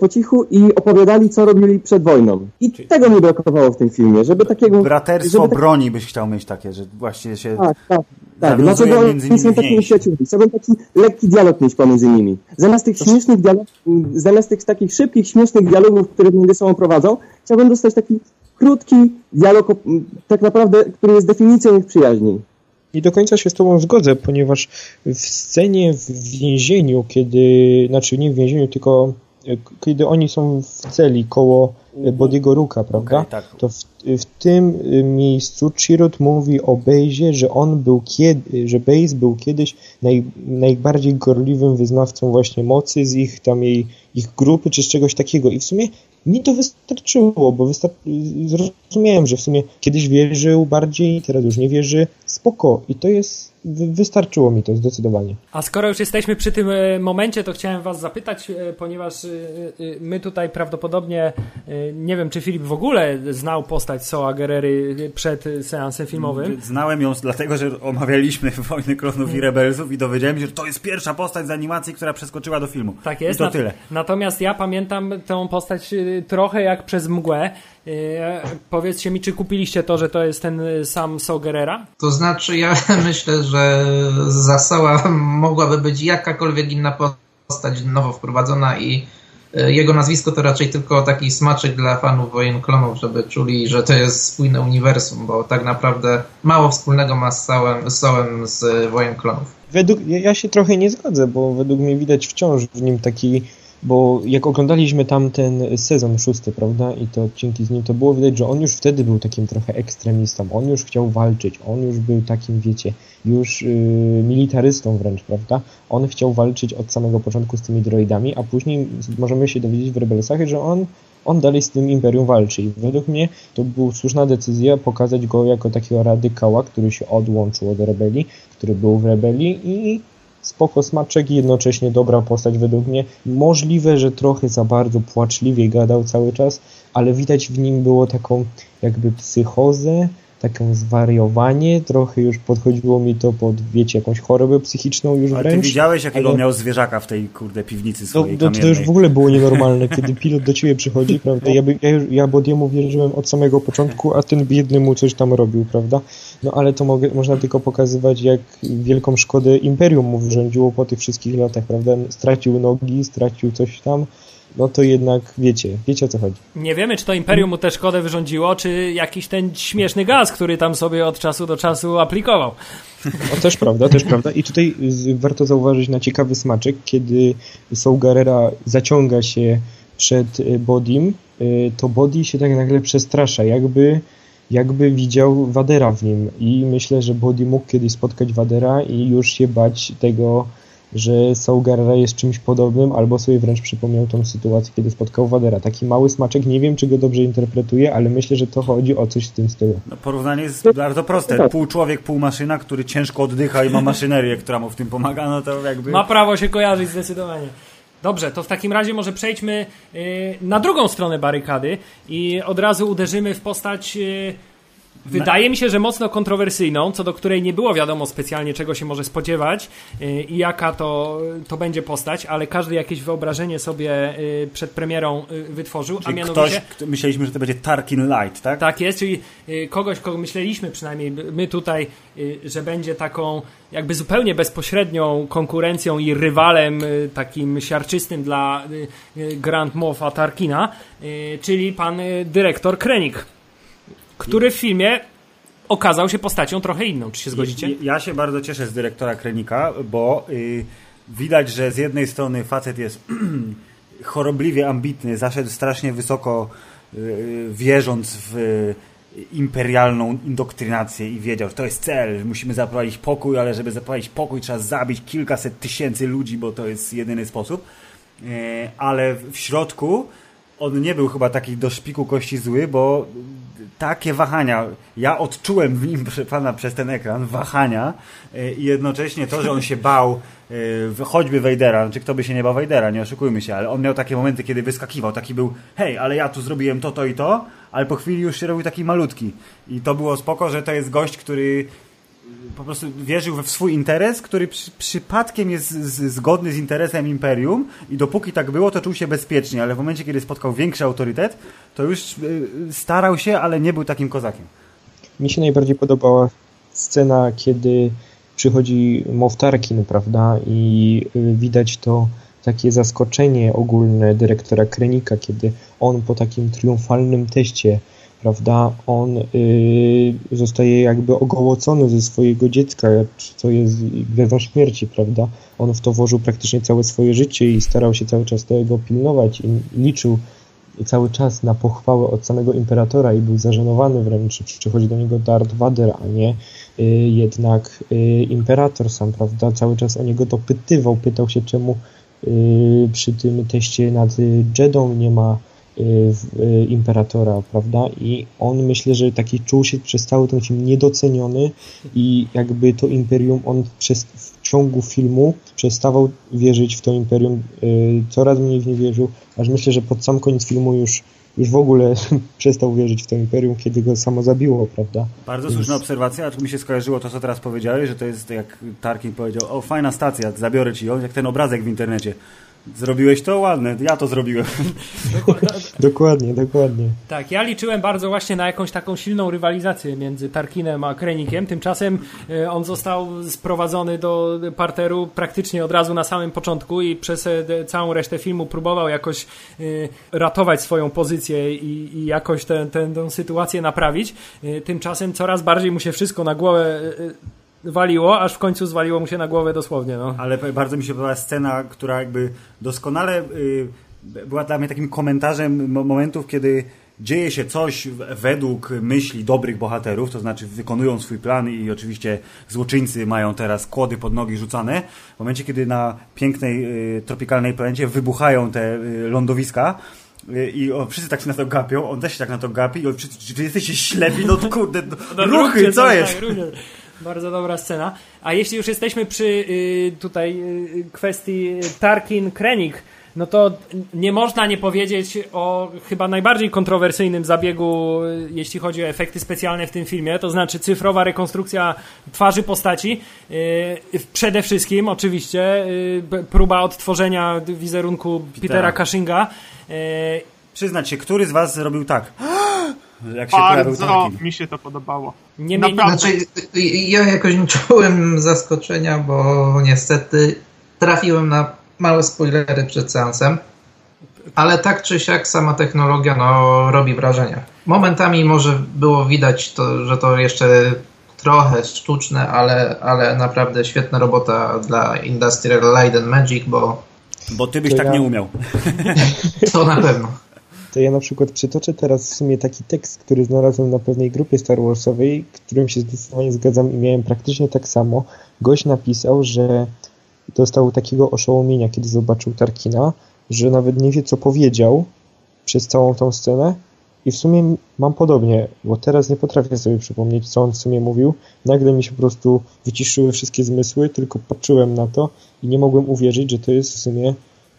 po cichu i opowiadali, co robili przed wojną. I Czyli... tego mi brakowało w tym filmie, żeby takiego... Braterstwo żeby tak... broni byś chciał mieć takie, że właściwie się... Tak, tak. Tak, dlaczego oni są takimi przyjaciółmi? Chciałbym taki lekki dialog mieć pomiędzy nimi. Zamiast tych śmiesznych dialogów, zamiast tych takich szybkich, śmiesznych dialogów, które między sobą prowadzą, chciałbym dostać taki krótki dialog, tak naprawdę, który jest definicją ich przyjaźni. I do końca się z Tobą zgodzę, ponieważ w scenie w więzieniu, kiedy, znaczy nie w więzieniu, tylko kiedy oni są w celi koło Bodiego Ruka, prawda? Okay, tak. To w, w, tym miejscu Chirut mówi o Bejzie, że on był kiedy, że Bejz był kiedyś naj, najbardziej gorliwym wyznawcą właśnie mocy z ich tam jej, ich grupy czy z czegoś takiego. I w sumie mi to wystarczyło, bo wystar zrozumiałem, że w sumie kiedyś wierzył bardziej, teraz już nie wierzy. Spoko. I to jest wystarczyło mi to zdecydowanie. A skoro już jesteśmy przy tym e, momencie, to chciałem was zapytać, e, ponieważ e, my tutaj prawdopodobnie, nie wiem czy Filip w ogóle znał postać Soa Guerrery przed seansem filmowym. Znałem ją dlatego, że omawialiśmy <laughs> Wojny Klonów i Rebelsów i dowiedziałem się, że to jest pierwsza postać z animacji, która przeskoczyła do filmu. Tak jest. I to tyle. Natomiast ja pamiętam tę postać trochę jak przez mgłę. Powiedzcie mi, czy kupiliście to, że to jest ten sam Saw Gerrera? To znaczy, ja <laughs> myślę, że Zasoła <laughs> mogłaby być jakakolwiek inna postać nowo wprowadzona i jego nazwisko to raczej tylko taki smaczek dla fanów Wojen Klonów, żeby czuli, że to jest spójne uniwersum, bo tak naprawdę mało wspólnego ma z Sołem, z, Sołem z Wojen Klonów. Według, ja się trochę nie zgodzę, bo według mnie widać wciąż w nim taki bo jak oglądaliśmy tam ten sezon szósty, prawda, i te odcinki z nim, to było widać, że on już wtedy był takim trochę ekstremistą, on już chciał walczyć, on już był takim, wiecie, już yy, militarystą wręcz, prawda, on chciał walczyć od samego początku z tymi droidami, a później możemy się dowiedzieć w Rebelsach, że on on dalej z tym imperium walczy. I według mnie to była słuszna decyzja pokazać go jako takiego radykała, który się odłączył od rebelii, który był w rebelii i spoko smaczek i jednocześnie dobra postać według mnie. Możliwe, że trochę za bardzo płaczliwie gadał cały czas, ale widać w nim było taką jakby psychozę, taką zwariowanie, trochę już podchodziło mi to pod, wiecie, jakąś chorobę psychiczną już Ale wręcz. ty widziałeś, jakiego ale... miał zwierzaka w tej, kurde, piwnicy swojej to, to, to już w ogóle było nienormalne, <laughs> kiedy pilot do ciebie przychodzi, prawda, ja, by, ja, ja Bodiemu wierzyłem od samego początku, a ten biedny mu coś tam robił, prawda, no ale to mogę, można tylko pokazywać, jak wielką szkodę Imperium mu wyrządziło po tych wszystkich latach, prawda, stracił nogi, stracił coś tam, no to jednak wiecie, wiecie o co chodzi. Nie wiemy, czy to Imperium mu tę szkodę wyrządziło, czy jakiś ten śmieszny gaz, który tam sobie od czasu do czasu aplikował. No też prawda, też prawda. I tutaj warto zauważyć na ciekawy smaczek, kiedy Saul Gerrera zaciąga się przed y, Bodim, y, to Body się tak nagle przestrasza, jakby jakby widział Wadera w nim i myślę, że Body mógł kiedyś spotkać Wadera i już się bać tego, że Saul Guerrero jest czymś podobnym, albo sobie wręcz przypomniał tą sytuację, kiedy spotkał Wadera. Taki mały smaczek, nie wiem, czy go dobrze interpretuje, ale myślę, że to chodzi o coś w tym stylu. No, porównanie jest bardzo proste. tak. Pół człowiek, pół maszyna, który ciężko oddycha i ma maszynerię, która mu w tym pomaga, no to jakby... Ma prawo się kojarzyć zdecydowanie. Dobrze, to w takim razie może przejdźmy y, na drugą stronę barykady i od razu uderzymy w postać. Wydaje mi się, że mocno kontrowersyjną, co do której nie było wiadomo specjalnie, czego się może spodziewać y, i jaka to, to będzie postać, ale każdy jakieś wyobrażenie sobie y, przed premierą y, wytworzył, a Czyli mianowicie. ktoś, kto, myśleliśmy, że to będzie Tarkin Light, tak? Tak jest, czyli kogoś, kogo myśleliśmy przynajmniej my tutaj, że będzie taką jakby zupełnie bezpośrednią konkurencją i rywalem takim siarczystym dla Grand Moffa Tarkina, czyli pan dyrektor Krenik, który w filmie okazał się postacią trochę inną. Czy się zgodzicie? Ja, się bardzo cieszę z dyrektora Krenika, bo y, widać, że z jednej strony facet jest <clears throat> chorobliwie ambitny, zaszedł strasznie wysoko, y, wierząc w y, imperialną indoktrynację i wiedział, że to jest cel, musimy zaprowadzić pokój, ale żeby zaprowadzić pokój trzeba zabić kilkaset tysięcy ludzi, bo to jest jedyny sposób. Y, ale w środku on nie był chyba taki do szpiku kości zły, bo takie wahania, ja odczułem w nim, proszę pana, przez ten ekran, wahania y, i jednocześnie to, że on się bał w- choćby Wejdera, znaczy kto by się nie bał Wejdera, nie oszukujmy się, ale on miał takie momenty, kiedy wyskakiwał, taki był, hej, ale ja tu zrobiłem to, to i to, ale po chwili już się robił taki malutki. I to było spoko, że to jest gość, który po prostu wierzył w swój interes, który przy, przypadkiem jest z, zgodny z interesem Imperium i dopóki tak było, to czuł się bezpiecznie, ale w momencie, kiedy spotkał większy autorytet, to już y, starał się, ale nie był takim kozakiem. Mi się najbardziej podobała scena, kiedy przychodzi Moff Tarkin, prawda, i y, widać to takie zaskoczenie ogólne dyrektora Krenika, kiedy on po takim triumfalnym teście, prawda, on y, zostaje jakby ogołocony ze swojego dziecka, co jest gwiazdą śmierci, prawda. On w to włożył praktycznie całe swoje życie i starał się cały czas tego pilnować i liczył cały czas na pochwałę od samego imperatora i był zażenowany wręcz, przychodzi do niego Darth Vader, a nie y, jednak y, imperator sam, prawda? Cały czas o niego dopytywał, pytał się czemu y, przy tym teście nad Jedą nie ma imperatora, prawda? I on myślę, że taki czuł się przez cały ten film niedoceniony i jakby to imperium on przez, w ciągu filmu przestawał wierzyć w to imperium, y, coraz mniej w nie wierzył, aż myślę, że pod sam koniec filmu już, już w ogóle <laughs> przestał wierzyć w to imperium, kiedy go samo zabiło, prawda? Bardzo Więc- słuszna obserwacja, aczkolwiek mi się skojarzyło to, co teraz powiedziałeś, że to jest jak Tarkin powiedział, o fajna stacja, zabiorę ci ją, jak ten obrazek w internecie. Zrobiłeś to? Ładne, ja to zrobiłem. <laughs> Dokładnie, dokładnie. Tak, ja liczyłem bardzo właśnie na jakąś taką silną rywalizację między Tarkinem a Krenikiem. Tymczasem e, on został sprowadzony do parteru praktycznie od razu na samym początku i przez e, całą resztę filmu próbował jakoś e, ratować swoją pozycję i, i jakoś tę sytuację naprawić. Tymczasem coraz bardziej mu się wszystko na głowę waliło, aż w końcu zwaliło mu się na głowę dosłownie. No. Ale bardzo mi się podobała scena, która jakby doskonale y, była dla mnie takim komentarzem mo- momentów, kiedy dzieje się coś według myśli dobrych bohaterów, to znaczy wykonują swój plan i oczywiście złoczyńcy mają teraz kłody pod nogi rzucane. W momencie, kiedy na pięknej, y, tropikalnej planecie wybuchają te y, lądowiska, y, i o, wszyscy tak się na to gapią, on też się tak na to gapi i on, czy, czy jesteście ślepi? No kurde, no, No, ruchy, róbcie co jest? tak. Bardzo dobra scena. A jeśli już jesteśmy przy y, tutaj y, kwestii Tarkin-Krenik, no to nie można nie powiedzieć o chyba najbardziej kontrowersyjnym zabiegu, y, jeśli chodzi o efekty specjalne w tym filmie, to znaczy cyfrowa rekonstrukcja twarzy postaci. Y, Przede wszystkim oczywiście y, próba odtworzenia wizerunku Petera Cushinga. Przyznać się, który z was zrobił tak? <gasps> Jak się Bardzo mi się to podobało. Nie, nie, Naprawdę. Znaczy, ja jakoś nie czułem zaskoczenia, bo niestety trafiłem na małe spoilery przed seansem. Ale tak czy siak sama technologia no, robi wrażenie. Momentami może było widać, to, że to jeszcze trochę sztuczne, ale, ale naprawdę świetna robota dla Industrial Light and Magic, bo Bo ty byś To tak ja- nie umiał. <laughs> to na pewno. To ja na przykład przytoczę teraz w sumie taki tekst, który znalazłem na pewnej grupie Star Warsowej, którym się zdecydowanie zgadzam i miałem praktycznie tak samo. Gość napisał, że dostał takiego oszołomienia, kiedy zobaczył Tarkina, że nawet nie wie, co powiedział przez całą tą scenę i w sumie mam podobnie, bo teraz nie potrafię sobie przypomnieć, co on w sumie mówił. Nagle mi się po prostu wyciszyły wszystkie zmysły, tylko patrzyłem na to i nie mogłem uwierzyć, że to jest w sumie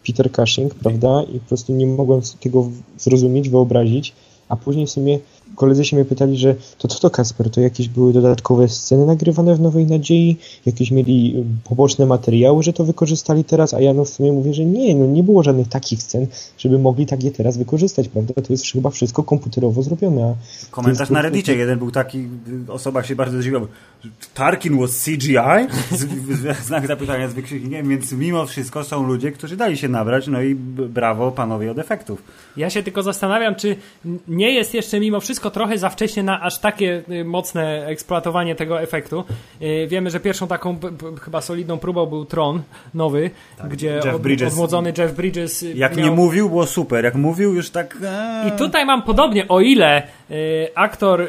Peter Cushing, prawda? I po prostu nie mogłem tego zrozumieć, wyobrazić. A później w sumie koledzy się mnie pytali, że to co to Kasper, to jakieś były dodatkowe sceny nagrywane w Nowej Nadziei, jakieś mieli y, poboczne materiały, że to wykorzystali teraz, a ja no w sumie mówię, że nie, no nie było żadnych takich scen, żeby mogli tak je teraz wykorzystać, prawda? To jest chyba wszystko komputerowo zrobione. Komentarz jest... na Reddicie, jeden był taki, osoba się bardzo zdziwiła, Tarkin was CGI? Znak zapytania z wykrzyknikiem, więc mimo wszystko są ludzie, którzy dali się nabrać, no i brawo panowie od efektów. Ja się tylko zastanawiam, czy nie jest jeszcze mimo wszystko trochę za wcześnie na aż takie y, mocne eksploatowanie tego efektu. Y, wiemy, że pierwszą taką chyba solidną próbą był Tron nowy, tak, gdzie Jeff Bridges, odmłodzony Jeff Bridges y, jak miał... nie mówił, było super. Jak mówił, już tak... I tutaj mam podobnie, o ile aktor,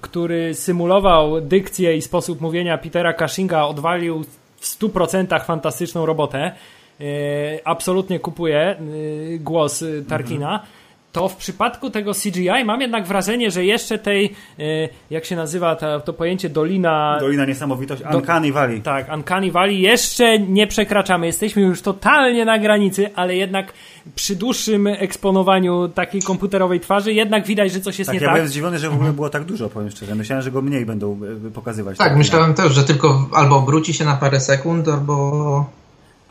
który symulował dykcję i sposób mówienia Petera Cushinga odwalił w 100% fantastyczną robotę, absolutnie kupuje głos Tarkina. Mhm to w przypadku tego CGI mam jednak wrażenie, że jeszcze tej, e, jak się nazywa to, to pojęcie Dolina... Dolina Niesamowitości, do, Uncanny Valley. Tak, Uncanny Valley jeszcze nie przekraczamy. Jesteśmy już totalnie na granicy, ale jednak przy dłuższym eksponowaniu takiej komputerowej twarzy jednak widać, że coś jest tak, nie ja tak. Ja byłem zdziwiony, że w ogóle było tak dużo, powiem szczerze. Myślałem, że go mniej będą e, pokazywać. Tak, myślałem też, że tylko albo obróci się na parę sekund, albo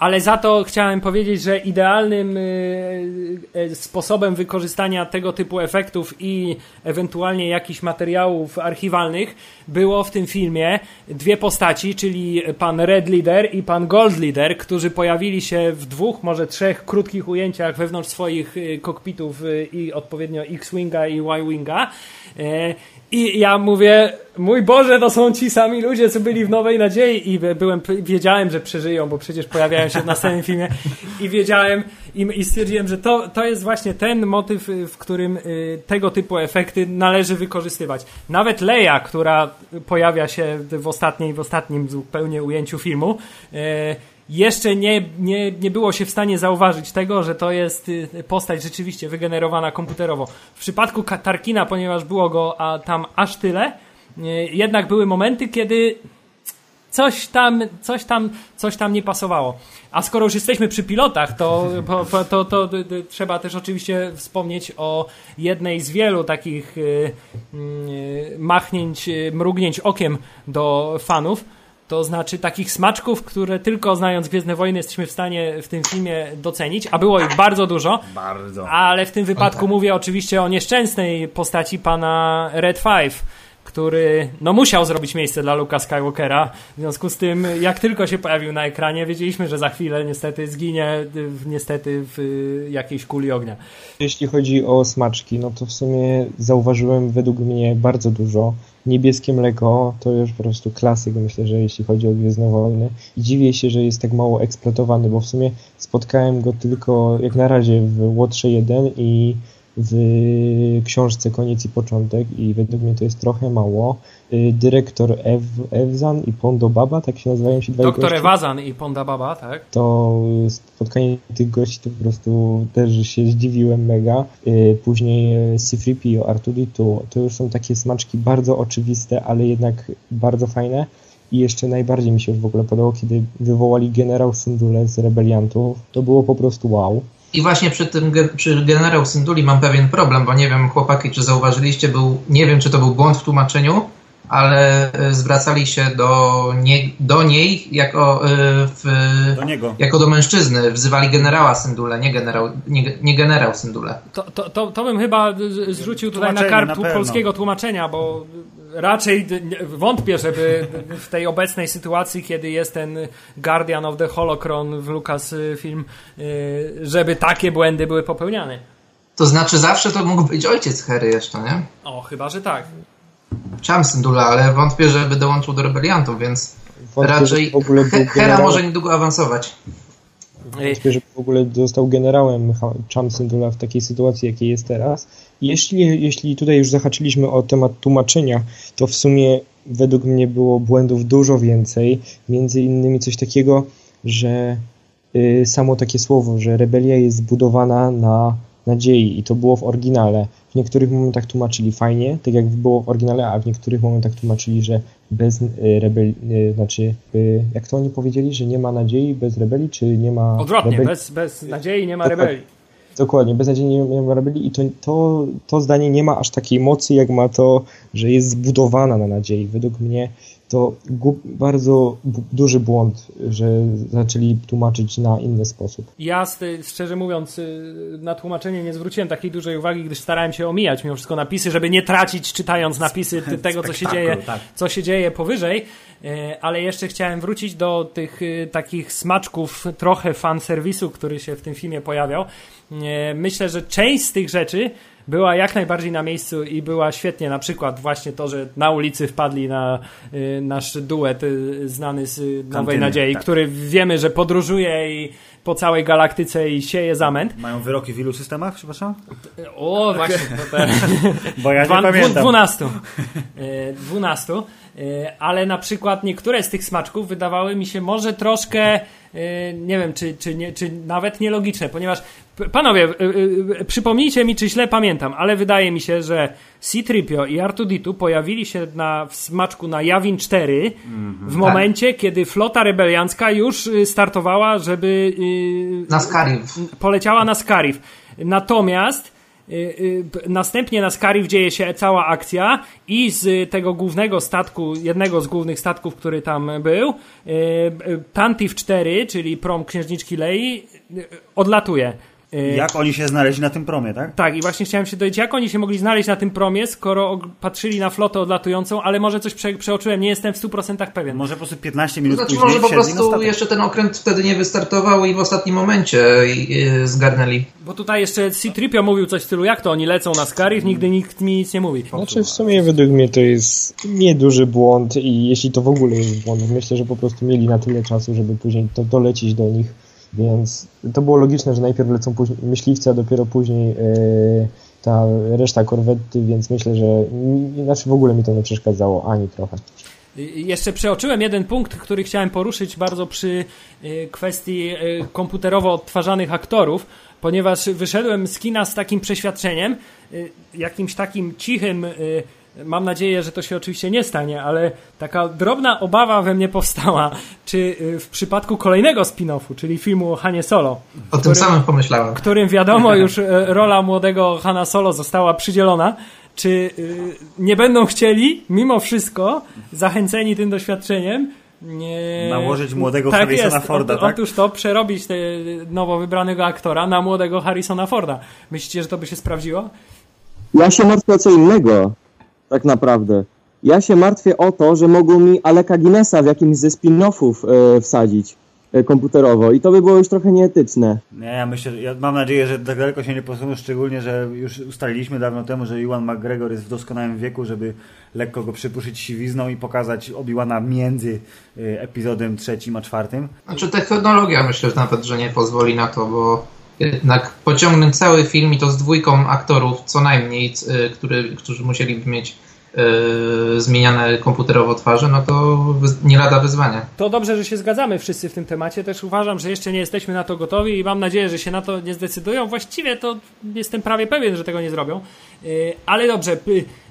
ale za to chciałem powiedzieć, że idealnym y, y, sposobem wykorzystania tego typu efektów i ewentualnie jakichś materiałów archiwalnych było w tym filmie dwie postaci, czyli pan Red Leader i pan Gold Leader, którzy pojawili się w dwóch, może trzech krótkich ujęciach wewnątrz swoich y, kokpitów i odpowiednio X-Winga i Y-Winga. I ja mówię, mój Boże, to są ci sami ludzie, co byli w Nowej Nadziei i byłem, wiedziałem, że przeżyją, bo przecież pojawiają się w następnym filmie i wiedziałem i, i stwierdziłem, że to, to jest właśnie ten motyw, w którym y, tego typu efekty należy wykorzystywać. Nawet Leia, która pojawia się w ostatniej, w ostatnim zupełnie ujęciu filmu, y, jeszcze nie, nie, nie było się w stanie zauważyć tego, że to jest y, postać rzeczywiście wygenerowana komputerowo. W przypadku Tarkina, ponieważ było go a tam aż tyle, y, jednak były momenty, kiedy coś tam, coś tam, coś tam nie pasowało. A skoro już jesteśmy przy pilotach, to, to, to, to, trzeba też oczywiście wspomnieć o jednej z wielu takich y, machnięć, mrugnięć okiem do fanów to znaczy takich smaczków, które tylko znając Gwiezdne Wojny jesteśmy w stanie w tym filmie docenić, a było ich bardzo dużo. Bardzo. Ale w tym wypadku tak. mówię oczywiście o nieszczęsnej postaci pana Red Five który no musiał zrobić miejsce dla Luka Skywalkera. W związku z tym, jak tylko się pojawił na ekranie, wiedzieliśmy, że za chwilę niestety zginie niestety w jakiejś kuli ognia. Jeśli chodzi o smaczki, no to w sumie zauważyłem według mnie bardzo dużo. Niebieskie mleko to już po prostu klasyk, myślę, że jeśli chodzi o Gwiezdne Wojny. I dziwię się, że jest tak mało eksploatowany, bo w sumie spotkałem go tylko jak na razie w Łotrze 1 i w książce Koniec i Początek i według mnie to jest trochę mało. Y, dyrektor Ev, Evzan i Pondo Baba, tak się nazywają ci dwaj Doktor. Ewazan i Ponda Baba, tak? To spotkanie tych gości to po prostu też się zdziwiłem mega. Y, później C-3PO, R2D2, to już są takie smaczki bardzo oczywiste, ale jednak bardzo fajne. I jeszcze najbardziej mi się w ogóle podobało, kiedy wywołali generał Syndule z rebeliantów. To było po prostu wow. I właśnie przy tym przy generał Synduli mam pewien problem, bo nie wiem, chłopaki, czy zauważyliście, był, nie wiem, czy to był błąd w tłumaczeniu, ale e, zwracali się do, nie, do niej jako, e, w, do niego. jako do mężczyzny. Wzywali generała Syndule, nie generał, nie, nie generał Syndule. To, to, to, to bym chyba zrzucił tutaj na karp na polskiego tłumaczenia, bo raczej wątpię, żeby w tej obecnej sytuacji, kiedy jest ten Guardian of the Holocron w Lucasfilm, y, żeby takie błędy były popełniane. To znaczy zawsze to mógł być ojciec Hery jeszcze, nie? O, chyba, że tak. Chciałem Syndula, ale wątpię, żeby dołączył do rebeliantów, więc wątpię, raczej Hera może niedługo awansować. Wątpię, żeby w ogóle został generałem Cham Syndulla w takiej sytuacji, jakiej jest teraz. Jeśli, jeśli tutaj już zahaczyliśmy o temat tłumaczenia, to w sumie według mnie było błędów dużo więcej. Między innymi coś takiego, że y, samo takie słowo, że rebelia jest zbudowana na nadziei i to było w oryginale. W niektórych momentach tłumaczyli fajnie, tak jak było w oryginale, a w niektórych momentach tłumaczyli, że bez y, rebelii, y, znaczy, y, jak to oni powiedzieli, że nie ma nadziei bez rebelii, czy nie ma... Odwrotnie, rebelii? bez, bez nadziei nie ma rebelii. Dokładnie, bez nadziei nie, nie ma rebelii i to, to, to zdanie nie ma aż takiej mocy, jak ma to, że jest zbudowana na nadziei. Według mnie to bardzo duży błąd, że zaczęli tłumaczyć na inny sposób. Ja szczerze mówiąc y, na tłumaczenie nie zwróciłem takiej dużej uwagi, gdyż starałem się omijać mimo wszystko napisy, żeby nie tracić czytając napisy tego, co się dzieje, tak. co się dzieje powyżej. Y, Ale jeszcze chciałem wrócić do tych y, takich smaczków trochę fanserwisu, który się w tym filmie pojawiał. Y, Myślę, że część z tych rzeczy była jak najbardziej na miejscu i była świetnie. Na przykład właśnie to, że na ulicy wpadli na y, nasz duet y, znany z y, Nowej Kantyny, Nadziei, tak. który wiemy, że podróżuje i po całej galaktyce i sieje zamęt. Mają wyroki w ilu systemach, przepraszam? O, właśnie, to te, <laughs> Bo ja nie dwa, pamiętam. dwunastu. E, Dwunastu. E, Ale na przykład niektóre z tych smaczków wydawały mi się może troszkę, e, nie wiem, czy, czy, nie, czy nawet nielogiczne, ponieważ panowie, e, przypomnijcie mi, czy źle pamiętam, ale wydaje mi się, że C-Tripio i Artuditu pojawili się na, w smaczku na Jawin 4 w momencie, kiedy flota rebeliancka już y, startowała, żeby y, Na Scarif. poleciała na Scarif. Natomiast następnie na Scarif dzieje się cała akcja i z tego głównego statku, jednego z głównych statków, który tam był, y, y, Tantif 4, czyli prom księżniczki Lei, y, odlatuje. Y, Jak oni się znaleźli na tym promie, tak? tak, i właśnie chciałem się dowiedzieć, jak oni się mogli znaleźć na tym promie, skoro patrzyli na flotę odlatującą, ale może coś prze, przeoczyłem, nie jestem w 100% pewien. Może po prostu 15 To minut znaczy później może po prostu jeszcze ten okręt wtedy nie wystartował i w ostatnim momencie y, zgarnęli. Bo tutaj jeszcze C-Tripio mówił coś w stylu, jak to oni lecą na Scarif, nigdy nikt mi nic nie mówi. Znaczy w sumie według mnie to jest nieduży błąd i jeśli to w ogóle jest błąd, myślę, że po prostu mieli na tyle czasu, żeby później to dolecieć do nich, więc to było logiczne, że najpierw lecą później myśliwce, a dopiero później yy, ta reszta korwety, więc myślę, że znaczy w ogóle mi to nie przeszkadzało ani trochę. Jeszcze przeoczyłem jeden punkt, który chciałem poruszyć bardzo przy y, kwestii y, komputerowo odtwarzanych aktorów, ponieważ wyszedłem z kina z takim przeświadczeniem, jakimś takim cichym, mam nadzieję, że to się oczywiście nie stanie, ale taka drobna obawa we mnie powstała, czy y, w przypadku kolejnego spin-offu, czyli filmu o Hanie Solo, O tym samym pomyślałem. którym wiadomo <laughs> już e, rola młodego Hanna Solo została przydzielona, czy y, nie będą chcieli, mimo wszystko, zachęceni tym doświadczeniem, nie... Nałożyć młodego tak Harrisona jest. Forda, tak? Otóż to, przerobić te nowo wybranego aktora na młodego Harrisona Forda. Myślicie, że to by się sprawdziło? Ja się martwię o co innego, tak naprawdę. Ja się martwię o to, że mogą mi Aleka Guinnessa w jakimś ze spin-offów e, wsadzić e, komputerowo i to by było już trochę nieetyczne. Nie, ja myślę, że- ja mam nadzieję, że tak daleko się nie posuną, szczególnie, że już ustaliliśmy dawno temu, że Iwan McGregor jest w doskonałym wieku, żeby lekko go przypuszyć siwizną i pokazać Obi-Wana między y, epizodem trzecim a czwartym. Znaczy technologia myślę że nawet, że nie pozwoli na to, bo jednak pociągnąć cały film i to z dwójką aktorów co najmniej, y, który, którzy musieliby mieć y, zmieniane komputerowo twarze, no to nie lada wyzwanie. To dobrze, że się zgadzamy wszyscy w tym temacie. Też uważam, że jeszcze nie jesteśmy na to gotowi i mam nadzieję, że się na to nie zdecydują. Właściwie to jestem prawie pewien, że tego nie zrobią. Yy, Ale dobrze,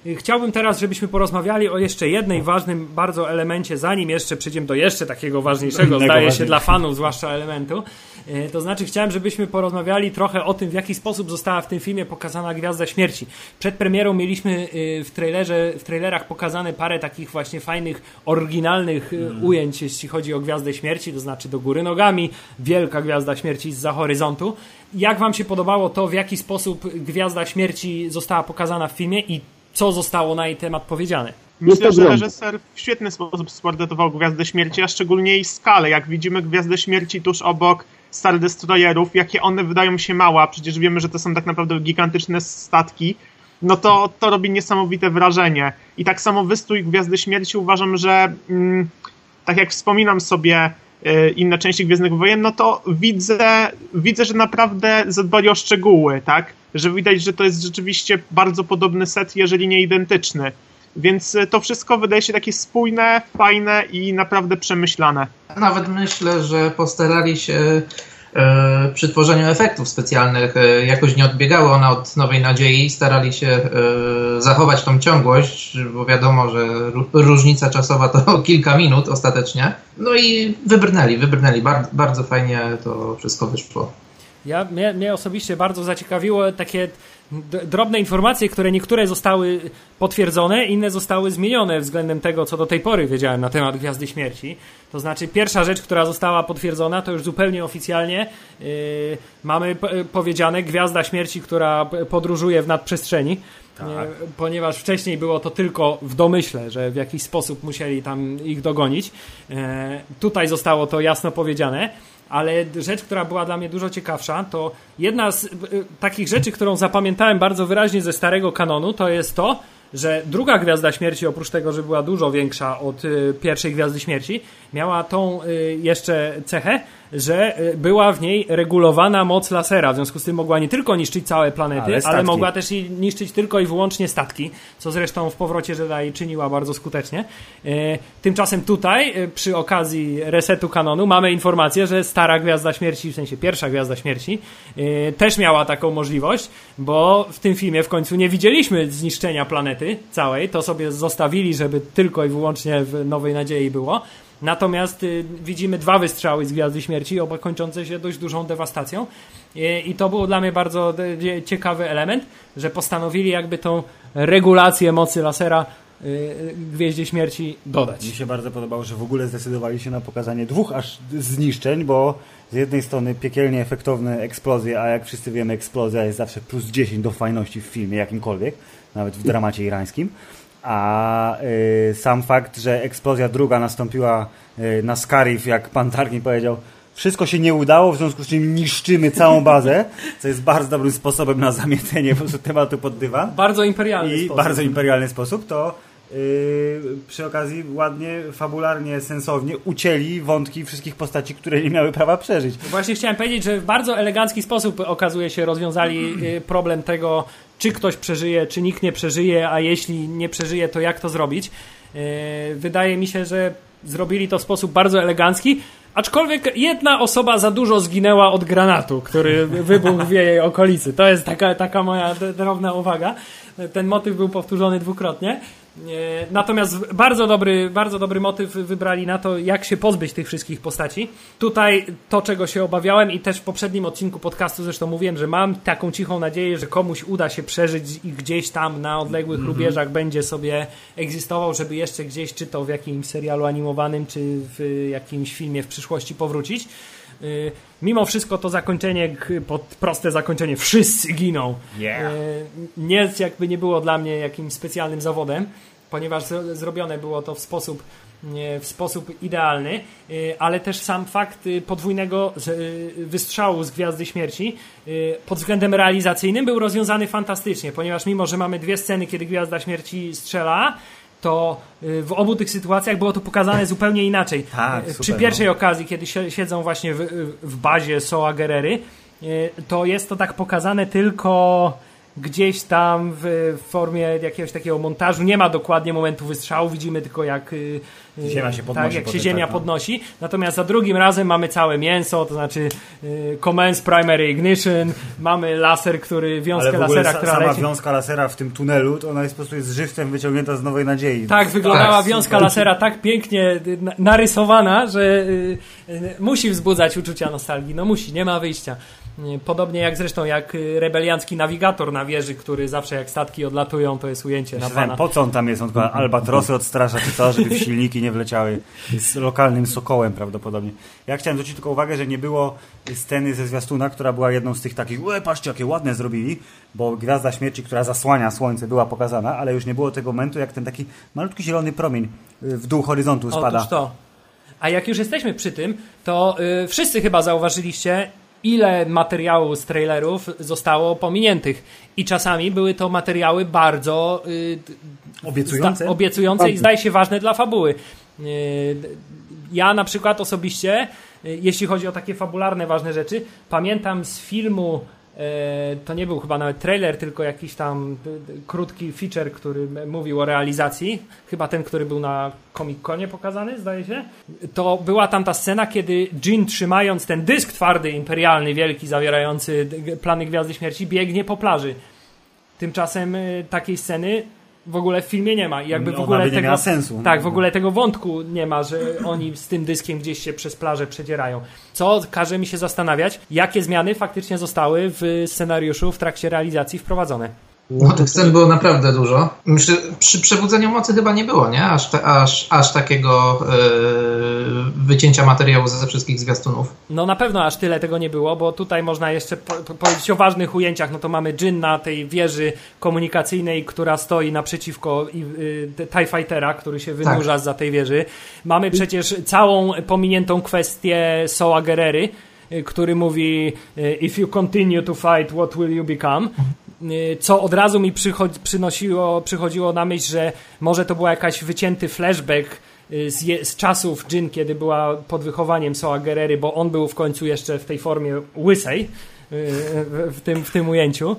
yy, chciałbym teraz, żebyśmy porozmawiali o jeszcze jednej ważnym bardzo elemencie, zanim jeszcze przejdziemy do jeszcze takiego ważniejszego, zdaje się, ważniejszego. dla fanów zwłaszcza elementu. Yy, To znaczy chciałem, żebyśmy porozmawiali trochę o tym, w jaki sposób została w tym filmie pokazana Gwiazda Śmierci. Przed premierą mieliśmy w, trailerze, w trailerach pokazane parę takich właśnie fajnych, oryginalnych yy, ujęć, jeśli chodzi o Gwiazdę Śmierci, to znaczy do góry nogami, wielka Gwiazda Śmierci z horyzontu. Jak wam się podobało to, w jaki sposób Gwiazda Śmierci została pokazana w filmie i co zostało na jej temat powiedziane? Myślę, że reżyser w świetny sposób sportretował Gwiazdę Śmierci, a szczególnie jej skalę. Jak widzimy Gwiazdę Śmierci tuż obok Star Destroyerów, jakie one wydają się małe, a przecież wiemy, że to są tak naprawdę gigantyczne statki, no to to robi niesamowite wrażenie. I tak samo wystrój Gwiazdy Śmierci uważam, że mm, tak jak wspominam sobie inne części Gwiezdnych Wojen, no to widzę, widzę, że naprawdę zadbali o szczegóły, tak? Że widać, że to jest rzeczywiście bardzo podobny set, jeżeli nie identyczny. Więc e, to wszystko wydaje się takie spójne, fajne i naprawdę przemyślane. Nawet myślę, że postarali się e, przy tworzeniu efektów specjalnych e, jakoś nie odbiegały one od Nowej Nadziei, starali się e, zachować tą ciągłość, bo wiadomo, że różnica czasowa to <laughs> kilka minut ostatecznie. No i wybrnęli, wybrnęli. Bardzo, bardzo fajnie to wszystko wyszło. Ja, mnie, mnie osobiście bardzo zaciekawiło takie drobne informacje, które niektóre zostały potwierdzone, inne zostały zmienione względem tego, co do tej pory wiedziałem na temat Gwiazdy Śmierci. To znaczy, pierwsza rzecz, która została potwierdzona, to już zupełnie oficjalnie yy, mamy powiedziane Gwiazda Śmierci, która podróżuje w nadprzestrzeni. Tak. Ponieważ wcześniej było to tylko w domyśle, że w jakiś sposób musieli tam ich dogonić. Yy, tutaj zostało to jasno powiedziane ale rzecz, która była dla mnie dużo ciekawsza, to jedna z y, takich rzeczy, którą zapamiętałem bardzo wyraźnie ze starego kanonu, to jest to, że druga Gwiazda Śmierci, oprócz tego, że była dużo większa od y, pierwszej Gwiazdy Śmierci, miała tą y, jeszcze cechę, że y, była w niej regulowana moc lasera, w związku z tym mogła nie tylko niszczyć całe planety, ale, ale mogła też niszczyć tylko i wyłącznie statki, co zresztą w powrocie Jedi czyniła bardzo skutecznie. Tymczasem tutaj, przy okazji resetu kanonu, mamy informację, że stara Gwiazda Śmierci, w sensie pierwsza Gwiazda Śmierci, też miała taką możliwość, bo w tym filmie w końcu nie widzieliśmy zniszczenia planety całej, to sobie zostawili, żeby tylko i wyłącznie w Nowej Nadziei było. Natomiast y, widzimy dwa wystrzały z Gwiazdy Śmierci, oba kończące się dość dużą dewastacją. I, I to był dla mnie bardzo y, ciekawy element, że postanowili jakby tą regulację mocy lasera y, Gwieździe Śmierci dodać. Mi się bardzo podobało, że w ogóle zdecydowali się na pokazanie dwóch aż zniszczeń, bo z jednej strony piekielnie efektowne eksplozje, a jak wszyscy wiemy eksplozja jest zawsze plus 10 do fajności w filmie jakimkolwiek, nawet w dramacie irańskim a y, sam fakt, że eksplozja druga nastąpiła y, na Scarif, jak pan Tarkin powiedział, wszystko się nie udało, w związku z czym niszczymy całą bazę, co jest bardzo dobrym sposobem na zamietenie po prostu tematu pod dywan. Bardzo imperialny I sposób. bardzo imperialny sposób, to Yy, przy okazji ładnie, fabularnie, sensownie ucięli wątki wszystkich postaci, które nie miały prawa przeżyć. Właśnie chciałem powiedzieć, że w bardzo elegancki sposób okazuje się rozwiązali yy, problem tego, czy ktoś przeżyje, czy nikt nie przeżyje, a jeśli nie przeżyje, to jak to zrobić. Yy, wydaje mi się, że zrobili to w sposób bardzo elegancki, aczkolwiek jedna osoba za dużo zginęła od granatu, który wybuchł w jej okolicy. To jest taka, taka moja drobna uwaga. Ten motyw był powtórzony dwukrotnie. Natomiast bardzo dobry, bardzo dobry motyw wybrali na to, jak się pozbyć tych wszystkich postaci. Tutaj to, czego się obawiałem i też w poprzednim odcinku podcastu zresztą mówiłem, że mam taką cichą nadzieję, że komuś uda się przeżyć i gdzieś tam na odległych mm -hmm. rubieżach będzie sobie egzystował, żeby jeszcze gdzieś, czy to w jakimś serialu animowanym, czy w jakimś filmie w przyszłości powrócić. Y, mimo wszystko to zakończenie, proste zakończenie, wszyscy giną. Yeah. Nie, jakby nie było dla mnie jakimś specjalnym zawodem, ponieważ zrobione było to w sposób w sposób idealny, y, ale też sam fakt y, podwójnego wystrzału z Gwiazdy Śmierci pod względem realizacyjnym był rozwiązany fantastycznie, ponieważ mimo, że mamy dwie sceny, kiedy Gwiazda Śmierci strzela, to y, w obu tych sytuacjach było to pokazane <laughs> zupełnie inaczej. Tak, super, Przy pierwszej no. okazji, kiedy siedzą właśnie w, w bazie Soa Gerery, y, to jest to tak pokazane tylko gdzieś tam w formie jakiegoś takiego montażu. Nie ma dokładnie momentu wystrzału, widzimy tylko jak y, y, ziemia się podnosi. Tak, jak się ziemia tak, no. podnosi. Natomiast za drugim razem mamy całe mięso, to znaczy y, commence primary ignition, mamy laser, który, wiązkę lasera, która sama leci. wiązka lasera w tym tunelu, to ona jest po prostu jest żywcem wyciągnięta z Nowej Nadziei. Tak, wyglądała tak, wiązka super. lasera tak pięknie narysowana, że musi wzbudzać uczucia nostalgii. No musi, nie ma wyjścia. Podobnie jak zresztą jak y, rebeliancki nawigator na wieży, który zawsze jak statki odlatują, to jest ujęcie na pana. Po co on tam jest? On tylko albatrosy odstrasza czy co, żeby <laughs> silniki nie wleciały z lokalnym sokołem prawdopodobnie. Ja chciałem zwrócić tylko uwagę, że nie było sceny ze zwiastuna, która była jedną z tych takich, ue, patrzcie jakie ładne zrobili, bo Gwiazda Śmierci, która zasłania słońce była pokazana, ale już nie było tego momentu, jak ten taki malutki zielony promień y, w dół horyzontu spada. Otóż to. A jak już jesteśmy przy tym, to yy, wszyscy chyba zauważyliście, ile materiału z trailerów zostało pominiętych. I czasami były to materiały bardzo yy, obiecujące, obiecujące i zdaje się ważne dla fabuły. Ja na przykład osobiście, jeśli chodzi o takie fabularne, ważne rzeczy, pamiętam z filmu to nie był chyba nawet trailer, tylko jakiś tam krótki feature, który mówił o realizacji. Chyba ten, który był na Comic-Conie pokazany, zdaje się. To była tam ta scena, kiedy Jean trzymając ten dysk twardy, imperialny, wielki, zawierający plany Gwiazdy Śmierci, biegnie po plaży. Tymczasem e, takiej sceny w ogóle w filmie nie ma. I jakby w ogóle tego, sensu. Tak, w ogóle tego wątku nie ma, że oni z tym dyskiem gdzieś się przez plażę przedzierają. Co każe mi się zastanawiać, jakie zmiany faktycznie zostały w scenariuszu w trakcie realizacji wprowadzone. No tych scen było naprawdę dużo. Myślę, przy Przebudzeniu Mocy chyba nie było, nie? Aż, te, aż, aż takiego yy, wycięcia materiału ze wszystkich zwiastunów. No na pewno aż tyle tego nie było, bo tutaj można jeszcze po, powiedzieć o ważnych ujęciach. No to mamy Jin na tej wieży komunikacyjnej, która stoi naprzeciwko yy, TIE Fightera, który się wynurza tak. za tej wieży. Mamy przecież całą pominiętą kwestię Soa Gerery, y, który mówi y, If you continue to fight, what will you become? Y, co od razu mi przynosiło, przychodziło na myśl, że może to był jakaś wycięty flashback y, z, z czasów Jin, kiedy była pod wychowaniem Soa Gerery, bo on był w końcu jeszcze w tej formie łysej y, w, tym, w tym ujęciu.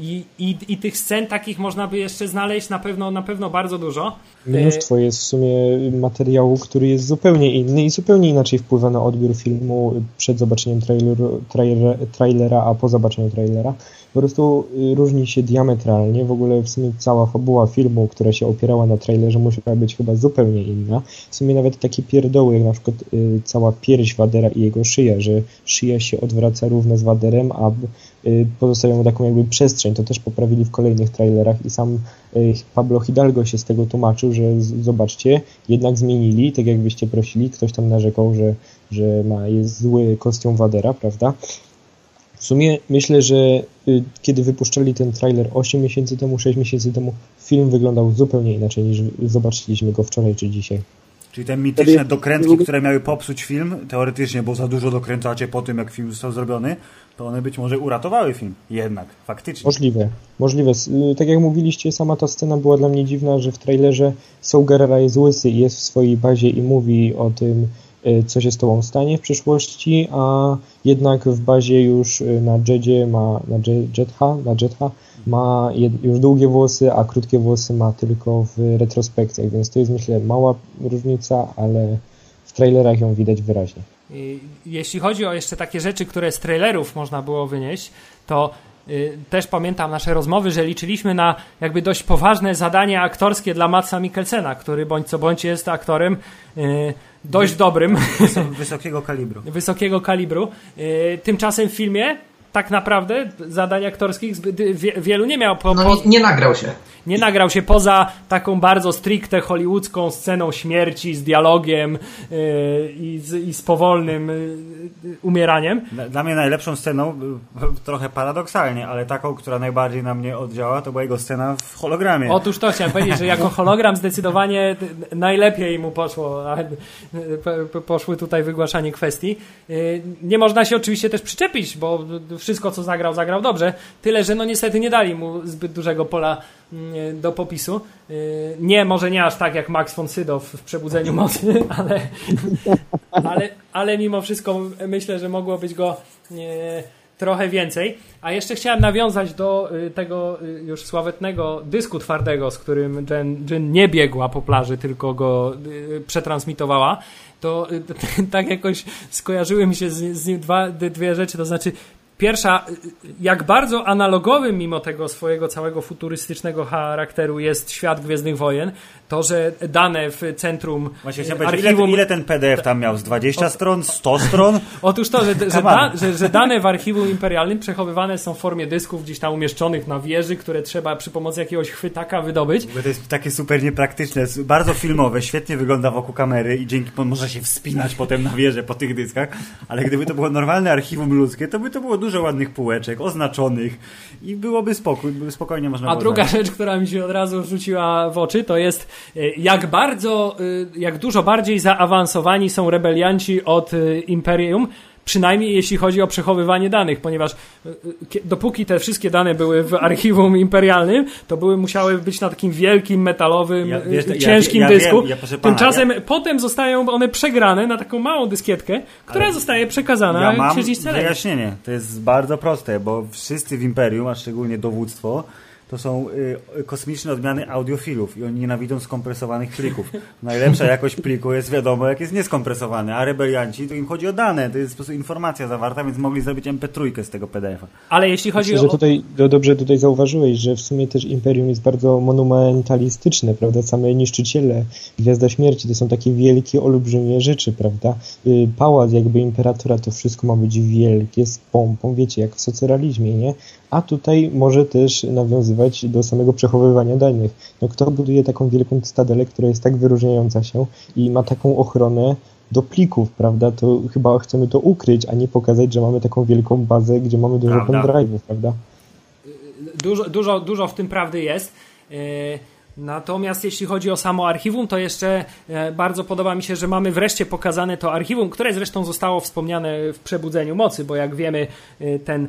I, i, I tych scen takich można by jeszcze znaleźć na pewno, na pewno bardzo dużo. Mnóstwo jest w sumie materiału, który jest zupełnie inny i zupełnie inaczej wpływa na odbiór filmu przed zobaczeniem traileru, trailer, trailera, a po zobaczeniu trailera po prostu y, różni się diametralnie. W ogóle w sumie cała fabuła filmu, która się opierała na trailerze, musiała być chyba zupełnie inna. W sumie nawet takie pierdoły, jak na przykład y, cała pierś Wadera i jego szyja, że szyja się odwraca równo z Waderem, a y, pozostawią taką jakby przestrzeń. To też poprawili w kolejnych trailerach i sam y, Pablo Hidalgo się z tego tłumaczył, że z, zobaczcie, jednak zmienili, tak jakbyście prosili, ktoś tam narzekał, że, że ma, jest zły kostium Wadera, prawda? W sumie myślę, że y, kiedy wypuszczali ten trailer 8 miesięcy temu, 6 miesięcy temu, film wyglądał zupełnie inaczej niż zobaczyliśmy go wczoraj czy dzisiaj. Czyli te mityczne dokrętki, które miały popsuć film, teoretycznie, bo za dużo dokręcacie po tym, jak film został zrobiony, to one być może uratowały film. Jednak, faktycznie. Możliwe, możliwe. Y, tak jak mówiliście, sama ta scena była dla mnie dziwna, że w trailerze Saul Gerrera jest łysy i jest w swojej bazie i mówi o tym, co się z tobą stanie w przyszłości, a jednak w bazie już y, na Jedzie ma, na Jetha, na Jetha ma już długie włosy, a krótkie włosy ma tylko w retrospekcjach, więc to jest myślę mała różnica, ale w trailerach ją widać wyraźnie. Jeśli chodzi o jeszcze takie rzeczy, które z trailerów można było wynieść, to y, też pamiętam nasze rozmowy, że liczyliśmy na jakby dość poważne zadanie aktorskie dla Matsa Mikkelsena, który bądź co bądź jest aktorem dość dobrym. Wysokiego kalibru. <laughs> Wysokiego kalibru. Y, tymczasem w filmie tak naprawdę zadań aktorskich wielu nie miał. Po, no nie, nie, nagrał się. Nie nagrał się poza taką bardzo stricte hollywoodzką sceną śmierci z dialogiem yy, i, z, i, z, powolnym yy, umieraniem. Dla mnie najlepszą sceną, trochę paradoksalnie, ale taką, która najbardziej na mnie oddziała, to była jego scena w hologramie. Otóż to chciałem powiedzieć, że jako hologram zdecydowanie najlepiej mu poszło, poszły tutaj wygłaszanie kwestii. Yy, nie można się oczywiście też przyczepić, bo wszystko co zagrał, zagrał dobrze. Tyle, że no niestety nie dali mu zbyt dużego pola mm, do popisu. Y, nie, może nie aż tak jak Max von Sydow w Przebudzeniu <laughs> Mocy, ale, ale, ale mimo wszystko myślę, że mogło być go trochę więcej. A jeszcze chciałem nawiązać do tego już sławetnego dysku twardego, z którym Jen, Jen nie biegła po plaży, tylko go przetransmitowała. To <laughs> tak jakoś skojarzyły mi się z, z nim dwa, dwie rzeczy, to znaczy Pierwsza, jak bardzo analogowym mimo tego swojego całego futurystycznego charakteru jest świat Gwiezdnych Wojen, to, że dane w centrum Właśnie archiwum... Ile, ile ten PDF tam miał? Z 20 o... stron? 100 stron? <laughs> Otóż to, że, że, da, że, że, dane w archiwum imperialnym przechowywane są w formie dysków gdzieś tam umieszczonych na wieży, które trzeba przy pomocy jakiegoś chwytaka wydobyć. Bo to jest takie super niepraktyczne, bardzo filmowe, świetnie wygląda wokół kamery i dzięki można się wspinać potem na wieżę po tych dyskach, ale gdyby to było normalne archiwum ludzkie, to by to było dużo ładnych półeczek, oznaczonych i byłoby spokój, spokojnie można A druga rzecz, która mi się od razu rzuciła w oczy, to jest e, jak bardzo, e, jak dużo bardziej zaawansowani są rebelianci od e, Imperium Przynajmniej jeśli chodzi o przechowywanie danych, ponieważ y, y, dopóki te wszystkie dane były w archiwum imperialnym, to były musiały być na takim wielkim, metalowym, Ja- wiesz, ja- ciężkim ja dysku. ja proszę pana, Tymczasem potem zostają one przegrane na taką małą dyskietkę, która zostaje przekazana Ja mam wyjaśnienie. To jest bardzo proste, bo wszyscy w Imperium, a szczególnie dowództwo, to są y, kosmiczne odmiany audiofilów i oni nienawidzą skompresowanych plików. Najlepsza jakość pliku jest wiadomo, jak jest nieskompresowany, a rebelianci to im chodzi o dane, to jest po prostu informacja zawarta, więc mogli zrobić MP3 z tego PDF-a. Ale jeśli chodzi Myślę, że o... tutaj do, dobrze tutaj zauważyłeś, że w sumie też Imperium jest bardzo monumentalistyczne, prawda? Same niszczyciele, Gwiazda Śmierci to są takie wielkie, olbrzymie rzeczy, prawda? Y, Pałac jakby imperatora to wszystko ma być wielkie, z pompą, wiecie, jak w socrealizmie, nie? A tutaj może też nawiązywać do samego przechowywania danych. No kto buduje taką wielką cytadelę, która jest tak wyróżniająca się i ma taką ochronę do plików, prawda? To chyba chcemy to ukryć, a nie pokazać, że mamy taką wielką bazę, gdzie mamy dużo pendrive'ów, prawda? dużo, dużo, dużo w tym prawdy jest. E, Natomiast jeśli chodzi o samo archiwum, to jeszcze e, bardzo podoba mi się, że mamy wreszcie pokazane to archiwum, które zresztą zostało wspomniane w Przebudzeniu Mocy, bo jak wiemy, e, ten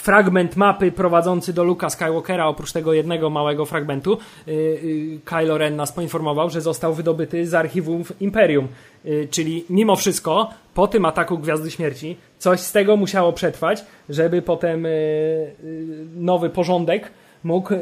fragment mapy prowadzący do Luka Skywalkera, oprócz tego jednego małego fragmentu, e, e, Kylo Ren nas poinformował, że został wydobyty z archiwum Imperium. E, Czyli mimo wszystko, po tym ataku Gwiazdy Śmierci, coś z tego musiało przetrwać, żeby potem nowy porządek mógł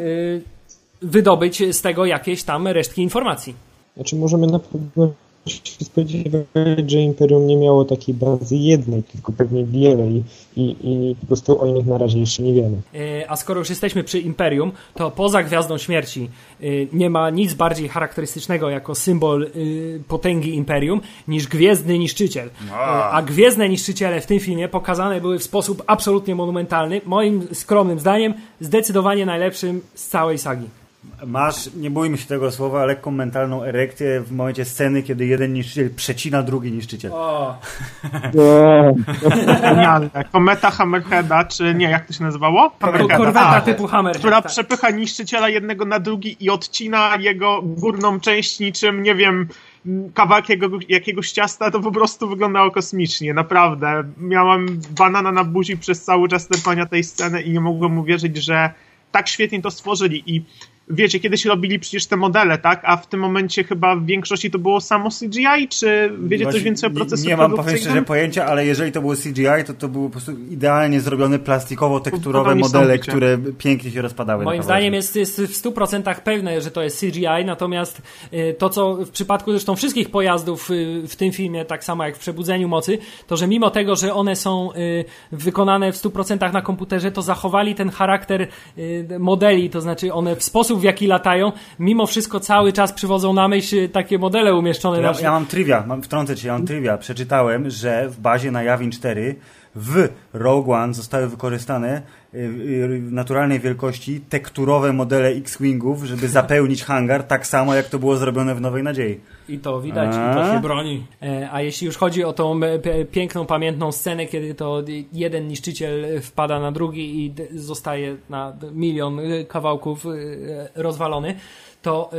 wydobyć z tego jakieś tam resztki informacji. Znaczy możemy na pewno się spodziewać, że Imperium nie miało takiej bazy jednej, tylko pewnie wiele i, i, i po prostu o nich na razie jeszcze nie wiemy. E, A skoro już jesteśmy przy Imperium, to poza Gwiazdą Śmierci e, nie ma nic bardziej charakterystycznego jako symbol e, potęgi Imperium niż Gwiezdny Niszczyciel. A Gwiezdne Niszczyciele w tym filmie pokazane były w sposób absolutnie monumentalny. Moim skromnym zdaniem zdecydowanie najlepszym z całej sagi. Masz, nie bójmy się tego słowa, lekką mentalną erekcję w momencie sceny, kiedy jeden niszczyciel przecina drugi niszczyciel. O. <laughs> Kometa Hammerheada, czy nie, jak to się nazywało? Hammerheada, korweta typu Hammer. która tak. przepycha niszczyciela jednego na drugi i odcina jego górną część niczym, nie wiem, kawałek jego, jakiegoś ciasta, to po prostu wyglądało kosmicznie, naprawdę. Miałam banana na buzi przez cały czas trwania tej sceny i nie mogłem uwierzyć, że tak świetnie to stworzyli i wiecie, kiedyś robili przecież te modele, tak? A w tym momencie chyba w większości to było samo CGI, czy wiecie coś Właśnie więcej o procesie Nie mam, powiem szczerze, pojęcia, ale jeżeli to było CGI, to to były po prostu idealnie zrobione plastikowo-tekturowe modele, które pięknie się rozpadały. Moim na zdaniem jest, jest w 100% pewne, że to jest CGI, natomiast y, to, co w przypadku zresztą wszystkich pojazdów y, w tym filmie, tak samo jak w Przebudzeniu Mocy, to że mimo tego, że one są y, wykonane w 100% na komputerze, to zachowali ten charakter modeli, to znaczy one w sposób, w jaki latają, mimo wszystko cały czas przywodzą na myśl takie modele umieszczone Ja, na ja mam trivia, mam, wtrącę cię, ja mam trivia. Przeczytałem, że w bazie na Yavin 4 w Rogue One zostały wykorzystane y, y, w naturalnej wielkości tekturowe modele X-Wingów, żeby <laughs> zapełnić hangar tak samo, jak to było zrobione w Nowej Nadziei. I to widać, A? i to się broni. E, A jeśli już chodzi o tą e, piękną, pamiętną scenę, kiedy to jeden niszczyciel wpada na drugi i zostaje na milion e, kawałków rozwalony, to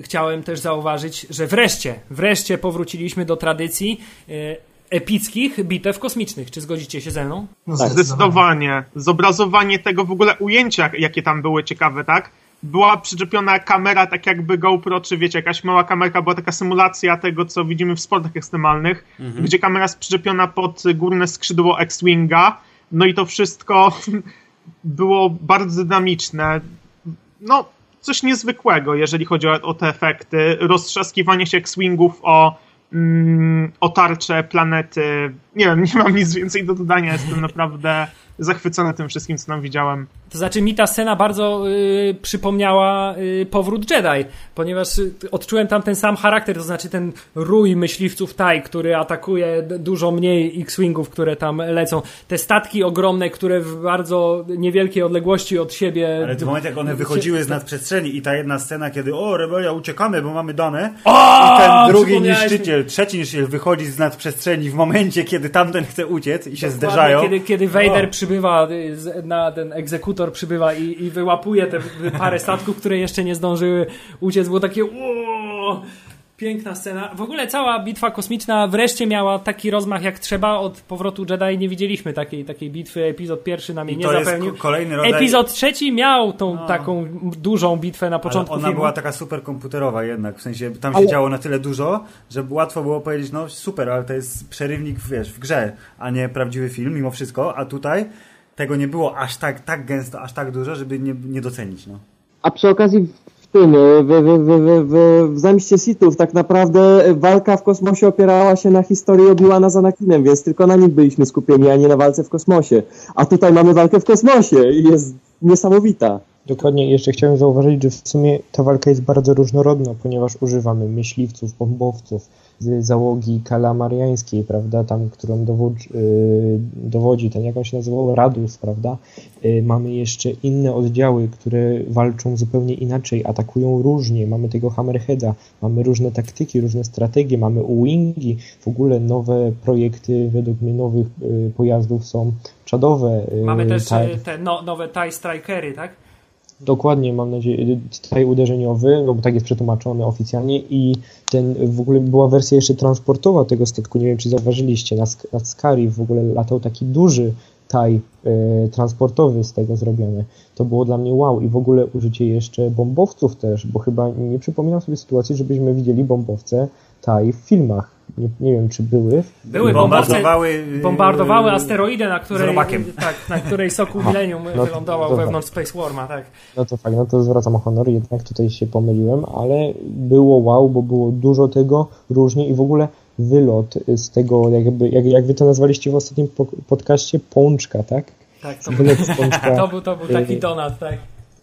chciałem też zauważyć, że wreszcie, wreszcie powróciliśmy do tradycji epickich bitew kosmicznych. Czy zgodzicie się ze mną? No, Zdecydowanie. Zobrazowanie tego w ogóle ujęcia, jakie tam były ciekawe, tak? Była przyczepiona kamera, tak jakby GoPro, czy wiecie, jakaś mała kamerka, była taka symulacja tego, co widzimy w sportach ekstremalnych, gdzie kamera jest przyczepiona pod górne skrzydło X-Winga, no i to wszystko <laughs> było bardzo dynamiczne. No, coś niezwykłego, jeżeli chodzi o, o te efekty. Roztrzaskiwanie się X-Wingów o, mm, o tarcze, planety. Nie wiem, <laughs> nie mam nic więcej do dodania. Jestem naprawdę zachwycony tym wszystkim, co tam widziałem. To znaczy mi ta scena bardzo y, przypomniała y, powrót Jedi, ponieważ y, odczułem tam ten sam charakter, to znaczy ten rój myśliwców Tai, który atakuje dużo mniej X-Wingów, które tam lecą. Te statki ogromne, które w bardzo niewielkiej odległości od siebie... Ale w momencie, jak one wychodziły z nadprzestrzeni i ta jedna scena, kiedy o, rebelia, uciekamy, bo mamy dane O, i ten drugi niszczyciel, trzeci niszczyciel wychodzi z nadprzestrzeni w momencie, kiedy tamten chce uciec i się Dokładnie, zderzają. Kiedy, kiedy Vader O. przybywa, y, na ten egzekutor przybywa i, i wyłapuje te parę statków, które jeszcze nie zdążyły uciec, było takie "Ło!" Piękna scena. W ogóle cała bitwa kosmiczna wreszcie miała taki rozmach jak trzeba. Od powrotu Jedi nie widzieliśmy takiej, takiej bitwy. Epizod pierwszy nam jej nie ko- kolejny rodzaj... Epizod trzeci miał tą No. taką dużą bitwę na Ale początku ona filmu. była taka super komputerowa jednak, w sensie tam Ale- się działo na tyle dużo, że łatwo było powiedzieć, no super, ale to jest przerywnik, wiesz, w grze, a nie prawdziwy film mimo wszystko, a tutaj tego nie było aż tak, tak gęsto, aż tak dużo, żeby nie, nie docenić, no. A przy okazji w tym, w, w, w, w, w, w Zemście Sithów tak naprawdę walka w kosmosie opierała się na historii Obi-Wana z Anakinem, więc tylko na nim byliśmy skupieni, a nie na walce w kosmosie. A tutaj mamy walkę w kosmosie i jest niesamowita. Dokładnie, jeszcze chciałem zauważyć, że w sumie ta walka jest bardzo różnorodna, ponieważ używamy myśliwców, bombowców, załogi kalamariańskiej, prawda, tam, którą dowodzi, yy, dowodzi ten, jak on się nazywał, Radus, prawda. Yy, mamy jeszcze inne oddziały, które walczą zupełnie inaczej, atakują różnie, mamy tego Hammerheada, mamy różne taktyki, różne strategie, mamy Wingi, w ogóle nowe projekty, według mnie nowych yy, pojazdów są czadowe. Mamy też te no, nowe TIE Strikery, tak? Dokładnie, mam nadzieję, tutaj uderzeniowy, no bo tak jest przetłumaczony oficjalnie i ten w ogóle była wersja jeszcze transportowa tego statku, nie wiem czy zauważyliście, na, Sk- na Skari w ogóle latał taki duży taj e, transportowy z tego zrobiony. To było dla mnie wow i w ogóle użycie jeszcze bombowców też, bo chyba nie przypominam sobie sytuacji, żebyśmy widzieli bombowce taj w filmach. Nie, nie wiem czy były. Były bombowce, bombardowały, yy, bombardowały asteroidę, na której, tak, na której Soku Millennium no, wylądował dobra. wewnątrz Space Warma, tak. No to fakt, no to zwracam honor, jednak tutaj się pomyliłem, ale było wow, bo było dużo tego, różnie i w ogóle wylot z tego, jakby, jak, jak wy to nazwaliście w ostatnim po- podcaście, pączka, tak? tak to, Wylot z pączka. <laughs> to, był, to był taki Yy, donat, tak.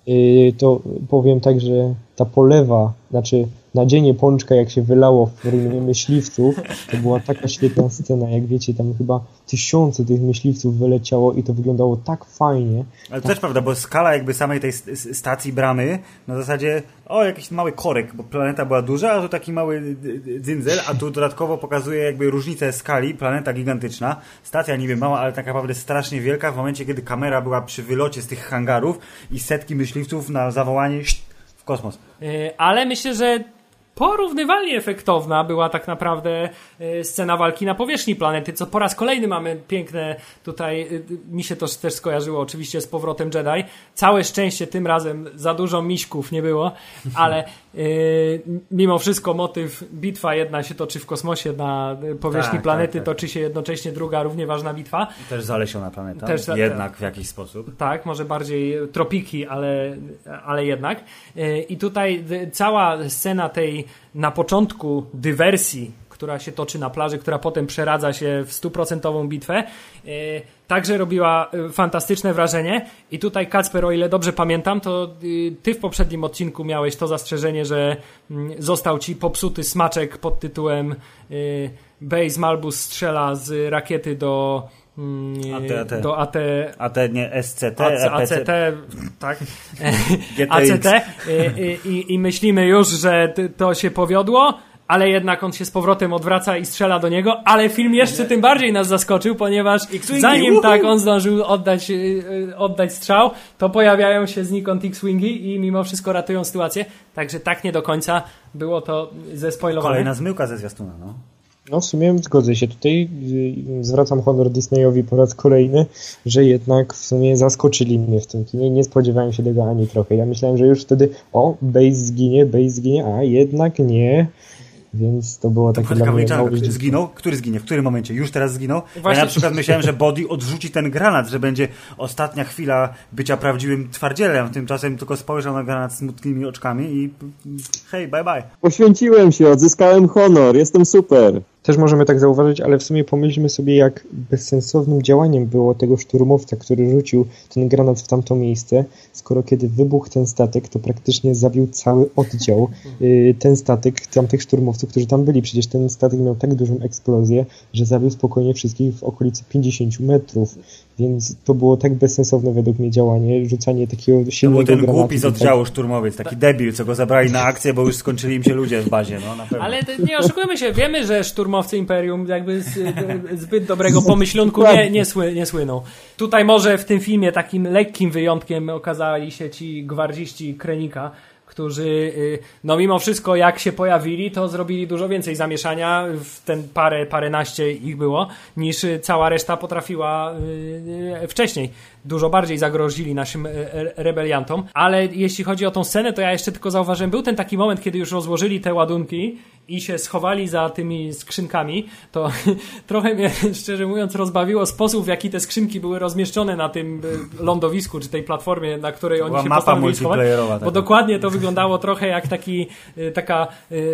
Yy, to powiem tak, że ta polewa, znaczy nadzienie pączka, jak się wylało w formie myśliwców, to była taka świetna scena, jak wiecie, tam chyba tysiące tych myśliwców wyleciało i to wyglądało tak fajnie. Ale to też prawda, bo skala jakby samej tej stacji bramy na zasadzie, o jakiś mały korek, bo planeta była duża, a tu taki mały dzyndzel, a tu dodatkowo pokazuje jakby różnicę skali, planeta gigantyczna, stacja niby mała, ale tak naprawdę strasznie wielka w momencie, kiedy kamera była przy wylocie z tych hangarów i setki myśliwców na zawołanie w kosmos. Yy, Ale myślę, że porównywalnie efektowna była tak naprawdę yy, scena walki na powierzchni planety, co po raz kolejny mamy piękne tutaj, yy, mi się to też skojarzyło oczywiście z powrotem Jedi. Całe szczęście tym razem za dużo miśków nie było, ale mimo wszystko motyw bitwa jedna się toczy w kosmosie na yy, powierzchni Tak, planety, tak, tak. toczy się jednocześnie druga równie ważna bitwa. Też zalesiona planeta, Też jednak w jakiś sposób. Tak, może bardziej tropiki, ale, ale jednak. Yy, I tutaj cała scena tej na początku dywersji, która się toczy na plaży, która potem przeradza się w stuprocentową bitwę, yy, także robiła yy, fantastyczne wrażenie. I tutaj Kacper, o ile dobrze pamiętam, to yy, ty w poprzednim odcinku miałeś to zastrzeżenie, że mm, został ci popsuty smaczek pod tytułem Base Malbus strzela z rakiety do mm, AT-AT. do AT, A te nie SCT, AC, EPC, ACT, tak. <laughs> ACT i, i, i myślimy już, że to się powiodło, ale jednak on się z powrotem odwraca i strzela do niego, ale film jeszcze tym bardziej nas zaskoczył, ponieważ zanim tak on zdążył oddać, y, y, oddać strzał, to pojawiają się znikąd X-Wingi i mimo wszystko ratują sytuację, także tak nie do końca było to zespoilowane. Kolejna zmyłka ze zwiastuna, no. No w sumie zgodzę się. Tutaj y, zwracam honor Disneyowi po raz kolejny, że jednak w sumie zaskoczyli mnie w tym kinie. Nie spodziewałem się tego ani trochę. Ja myślałem, że już wtedy o, Base zginie, Base zginie, a jednak nie. Więc to było takie Taka dla mnie mało który zginął? Który zginie? W którym momencie? Już teraz zginął? Właśnie- Ja na przykład myślałem, że Body odrzuci ten granat, że będzie ostatnia chwila bycia prawdziwym twardzielem. Tymczasem tylko spojrzał na granat smutnymi oczkami i hej, bye bye. Poświęciłem się, odzyskałem honor, jestem super. Też możemy tak zauważyć, ale w sumie pomyślmy sobie, jak bezsensownym działaniem było tego szturmowca, który rzucił ten granat w tamto miejsce, skoro kiedy wybuchł ten statek, to praktycznie zabił cały oddział. <laughs> y, Ten statek, tamtych szturmowców, którzy tam byli. Przecież ten statek miał tak dużą eksplozję, że zabił spokojnie wszystkich w okolicy 50 metrów. Więc to było tak bezsensowne według mnie działanie, rzucanie takiego To był silnego ten granatu. głupi z oddziału szturmowiec, taki debil, co go zabrali na akcję, bo już skończyli im się ludzie w bazie, no na pewno. Ale nie oszukujmy się, wiemy, że szturmowcy Imperium jakby z, zbyt dobrego <laughs> pomyślunku nie, nie, sły, nie słyną. Tutaj może w tym filmie takim lekkim wyjątkiem okazali się ci gwardziści Krenika, którzy, y, no mimo wszystko, jak się pojawili, to zrobili dużo więcej zamieszania, w ten parę, paręnaście ich było, niż cała reszta potrafiła y, wcześniej. Dużo bardziej zagrozili naszym rebeliantom. Ale jeśli chodzi o tą scenę, to ja jeszcze tylko zauważyłem, był ten taki moment, kiedy już rozłożyli te ładunki i się schowali za tymi skrzynkami, to <laughs> trochę mnie, <laughs> szczerze mówiąc, rozbawiło sposób, w jaki te skrzynki były rozmieszczone na tym y, lądowisku, czy tej platformie, na której oni Była się postanowili schować. multiplayerowa. Bo taka. dokładnie to wyglądało trochę jak taki, taka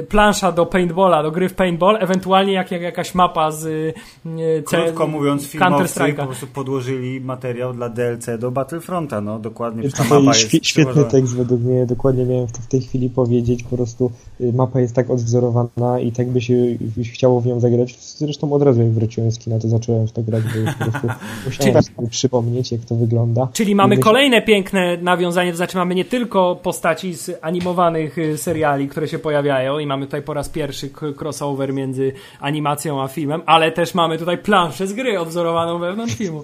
plansza do paintballa, do gry w paintball, ewentualnie jak, jak jakaś mapa z Krótko mówiąc, filmowcy po prostu podłożyli materiał dla DLC do Battlefronta, no dokładnie. Jest Ta mapa jest świ- świetny tekst według mnie, dokładnie miałem w, w tej chwili powiedzieć, po prostu y, mapa jest tak odwzorowana i tak by się już chciało w nią zagrać. Zresztą od razu jak wróciłem z kina, to zacząłem w to grać, bo już po prostu <laughs> musiałem sobie przypomnieć, jak to wygląda. Czyli mamy I myśl- kolejne piękne nawiązanie, to znaczy mamy nie tylko postaci z animowanych y, seriali, które się pojawiają i mamy tutaj po raz pierwszy crossover między animacją a filmem, ale też mamy tutaj planszę z gry odwzorowaną wewnątrz filmu.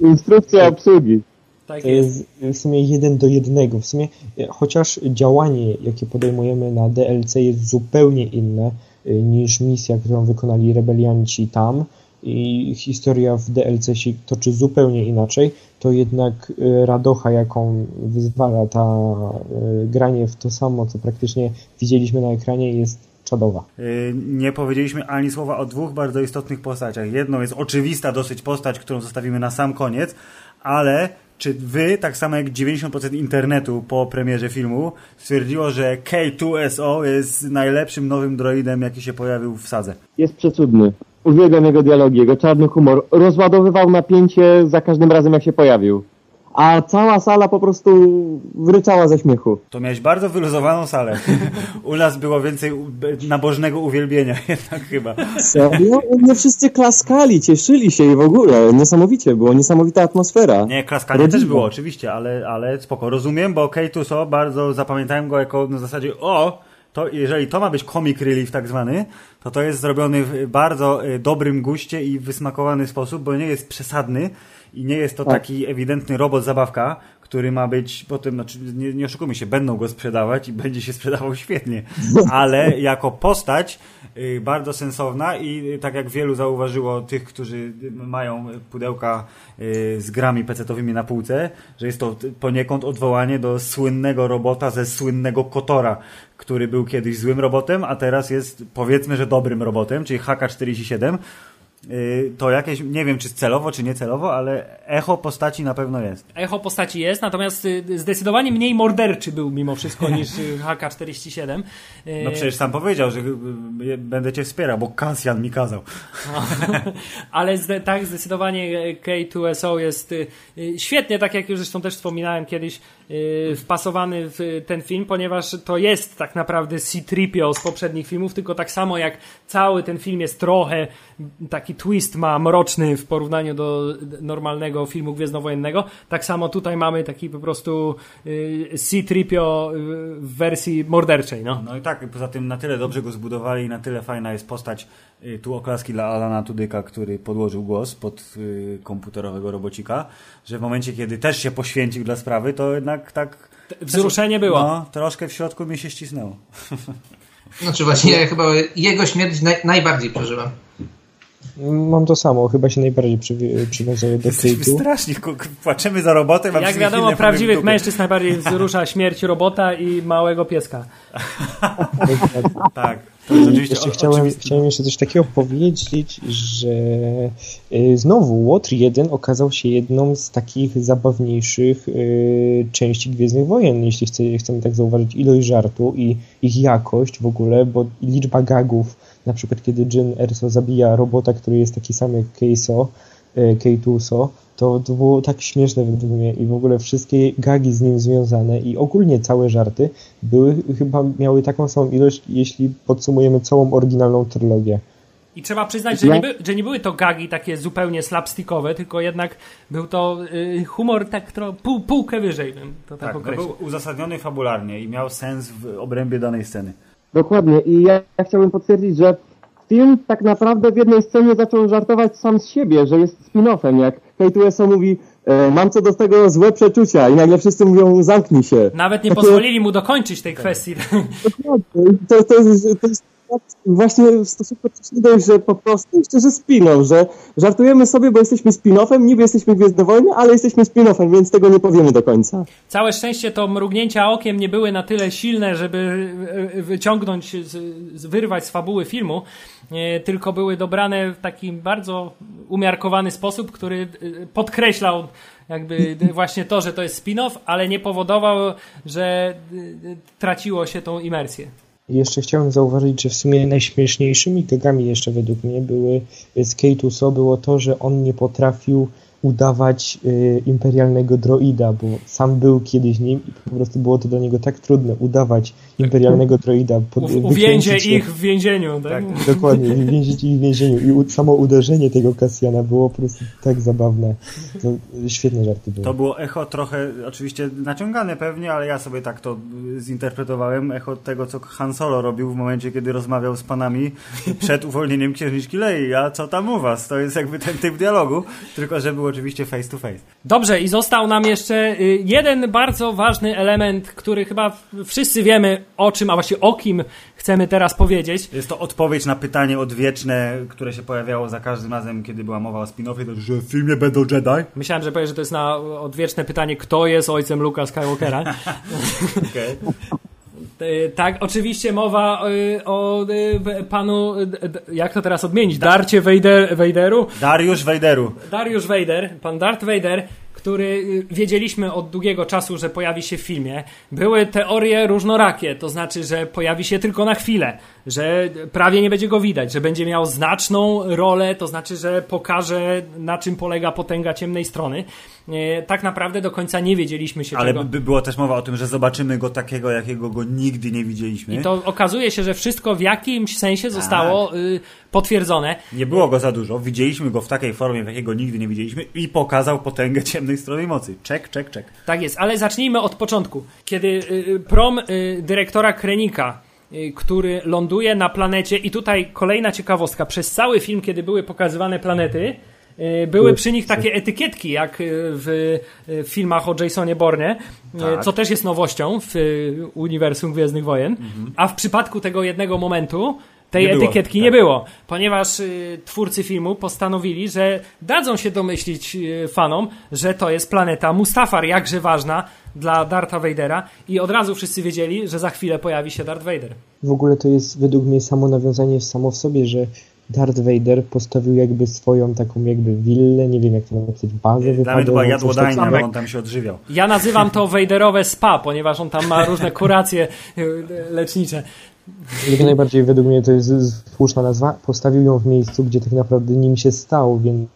Instrukcja obsługi. Tak To jest. w sumie jeden do jednego. W sumie, e, chociaż działanie, jakie podejmujemy na DLC jest zupełnie inne e, niż misja, którą wykonali rebelianci tam i historia w DLC się toczy zupełnie inaczej, to jednak e, radocha, jaką wyzwala ta e, granie w to samo, co praktycznie widzieliśmy na ekranie jest czadowa. Y, Nie powiedzieliśmy ani słowa o dwóch bardzo istotnych postaciach. Jedną jest oczywista dosyć postać, którą zostawimy na sam koniec, ale czy wy, tak samo jak 90% internetu po premierze filmu, stwierdziło, że K2SO jest najlepszym nowym droidem, jaki się pojawił w sadze? Jest przecudny. Uwielbiam jego dialogi, jego czarny humor. Rozładowywał napięcie za każdym razem, jak się pojawił. A cała sala po prostu wryczała ze śmiechu. To miałeś bardzo wyluzowaną salę. U nas było więcej nabożnego uwielbienia <laughs> jednak chyba. Serio? Nie wszyscy klaskali, cieszyli się i w ogóle. Niesamowicie, było niesamowita atmosfera. Nie, klaskanie Rodzina. też było oczywiście, ale, ale spoko. Rozumiem, bo K2SO bardzo zapamiętałem go jako na zasadzie o, to jeżeli to ma być comic relief tak zwany, to to jest zrobiony w bardzo y, dobrym guście i wysmakowany sposób, bo nie jest przesadny i nie jest to Tak. taki ewidentny robot zabawka, który ma być potem, znaczy nie, nie oszukujmy się, będą go sprzedawać i <laughs> będzie się sprzedawał świetnie, ale jako postać y, bardzo sensowna i y, tak jak wielu zauważyło tych, którzy mają pudełka y, z grami pecetowymi na półce, że jest to poniekąd odwołanie do słynnego robota ze słynnego Kotora, który był kiedyś złym robotem, a teraz jest powiedzmy, że dobrym robotem, czyli HK-47. Y, To jakieś, nie wiem czy celowo, czy niecelowo, ale echo postaci na pewno jest. Echo postaci jest, natomiast y, zdecydowanie mniej morderczy był mimo wszystko <laughs> niż y, HK-47. Y, No przecież sam powiedział, że będę cię wspierał, bo Kasjan mi kazał. <laughs> Ale zde, tak, zdecydowanie K2SO jest świetnie, tak jak już zresztą też wspominałem kiedyś, wpasowany w ten film, ponieważ to jest tak naprawdę C-3PO z poprzednich filmów, tylko tak samo jak cały ten film jest trochę taki twist ma mroczny w porównaniu do normalnego filmu gwiezdnowojennego, tak samo tutaj mamy taki po prostu y, C-3PO y, w wersji morderczej, no. No i tak, poza tym na tyle dobrze go zbudowali i na tyle fajna jest postać. Y, Tu oklaski dla Alana Tudyka, który podłożył głos pod y, komputerowego robocika, że w momencie, kiedy też się poświęcił dla sprawy, to jednak tak... Wzruszenie było. No, troszkę w środku mnie się ścisnęło. <laughs> Znaczy właśnie ja chyba jego śmierć naj, najbardziej przeżyłem. Mam to samo, chyba się najbardziej przywi- przywiązuję do Jesteśmy Kate'u. straszni, ku- ku- płaczemy za robotę, Jak wiadomo, prawdziwych mężczyzn najbardziej wzrusza <laughs> śmierć robota i małego pieska. <laughs> Tak, Jeszcze chciałem, oczywiste. chciałem jeszcze coś takiego powiedzieć, że y, znowu Łotr 1 okazał się jedną z takich zabawniejszych y, części Gwiezdnych Wojen, jeśli chce, chcemy tak zauważyć ilość żartu i ich jakość w ogóle, bo liczba gagów, na przykład kiedy Jyn Erso zabija robota, który jest taki sam jak Keiso, y, Keituso, to, to było tak śmieszne według mnie i w ogóle wszystkie gagi z nim związane i ogólnie całe żarty były chyba miały taką samą ilość, jeśli podsumujemy całą oryginalną trylogię. I trzeba przyznać, że nie, by, że nie były to gagi takie zupełnie slapstickowe, tylko jednak był to y, humor tak tro, pół, półkę wyżej, bym to tak, Tak, to określił. był uzasadniony fabularnie i miał sens w obrębie danej sceny. Dokładnie. I ja, ja chciałbym potwierdzić, że film tak naprawdę w jednej scenie zaczął żartować sam z siebie, że jest spin-offem. Jak K2SO mówi, e, mam co do tego złe przeczucia i nagle wszyscy mówią zamknij się. Nawet nie Takie- pozwolili mu dokończyć tej kwestii. To, to, jest, to jest właśnie w stosunku do dość, że po prostu szczerze spin-off, że żartujemy sobie, bo jesteśmy spin-offem, niby jesteśmy Gwiezdne Wojny, ale jesteśmy spin-offem, więc tego nie powiemy do końca. Całe szczęście to mrugnięcia okiem nie były na tyle silne, żeby e, wyciągnąć, z, z, wyrwać z fabuły filmu, e, tylko były dobrane w taki bardzo umiarkowany sposób, który e, podkreślał jakby właśnie to, że to jest spin-off, ale nie powodował, że e, traciło się tą imersję. I Jeszcze chciałem zauważyć, że w sumie najśmieszniejszymi gagami jeszcze według mnie były z Kate Uso było to, że on nie potrafił udawać y, imperialnego droida, bo sam był kiedyś nim i po prostu było to dla niego tak trudne udawać imperialnego droida. Pod, U, uwięzie ich w więzieniu. Tak? Dokładnie, więzić ich w więzieniu i u, samo uderzenie tego Kasjana było po prostu tak zabawne. To świetne żarty były. To było echo trochę, oczywiście naciągane pewnie, ale ja sobie tak to zinterpretowałem. Echo tego, co Han Solo robił w momencie, kiedy rozmawiał z panami przed uwolnieniem księżniczki Lei. A co tam u was? To jest jakby ten typ dialogu, tylko że był oczywiście face to face. Dobrze, i został nam jeszcze y, jeden bardzo ważny element, który chyba wszyscy wiemy o czym, a właściwie o kim chcemy teraz powiedzieć. Jest to odpowiedź na pytanie odwieczne, które się pojawiało za każdym razem, kiedy była mowa o spin-offie, to, że w filmie będą Jedi. Myślałem, że powiesz, że to jest na odwieczne pytanie, kto jest ojcem Luka Skywalkera. <laughs> Okay. <laughs> Y, Tak, oczywiście mowa y, o y, panu, jak to teraz odmienić, Darcie Vaderu? Dariusz Wejderu. Dariusz Vader, pan Darth Vader, który y, wiedzieliśmy od długiego czasu, że pojawi się w filmie. Były teorie różnorakie, to znaczy, że pojawi się tylko na chwilę, że prawie nie będzie go widać, że będzie miał znaczną rolę, to znaczy, że pokaże na czym polega potęga ciemnej strony. E, Tak naprawdę do końca nie wiedzieliśmy się Ale czego. by było też mowa o tym, że zobaczymy go takiego, jakiego go nigdy nie widzieliśmy. I to okazuje się, że wszystko w jakimś sensie zostało y, potwierdzone. Nie było go za dużo. Widzieliśmy go w takiej formie, w jakiej go nigdy nie widzieliśmy i pokazał potęgę ciemnej strony mocy. Czek, czek, czek. Tak jest, ale zacznijmy od początku. Kiedy y, y, prom y, dyrektora Krenika, y, który ląduje na planecie, i tutaj kolejna ciekawostka, przez cały film, kiedy były pokazywane planety, były przy nich takie etykietki, jak y, w y, filmach o Jasonie Bourne, y, Tak. co też jest nowością w y, uniwersum Gwiezdnych Wojen. A w przypadku tego jednego momentu tej Nie było, etykietki tak. nie było, ponieważ y, twórcy filmu postanowili, że dadzą się domyślić y, fanom, że to jest planeta Mustafar, jakże ważna dla Dartha Vadera i od razu wszyscy wiedzieli, że za chwilę pojawi się Darth Vader. W ogóle to jest według mnie samo nawiązanie samo w sobie, że Darth Vader postawił jakby swoją taką jakby willę, nie wiem jak to napisać, bazę Dla mnie to była jadłodajnia, bo on tam się odżywiał. Ja nazywam to Vaderowe spa, ponieważ on tam ma różne kuracje y, lecznicze. Jak najbardziej według mnie to jest słuszna nazwa. Postawił ją w miejscu, gdzie tak naprawdę nim się stał, więc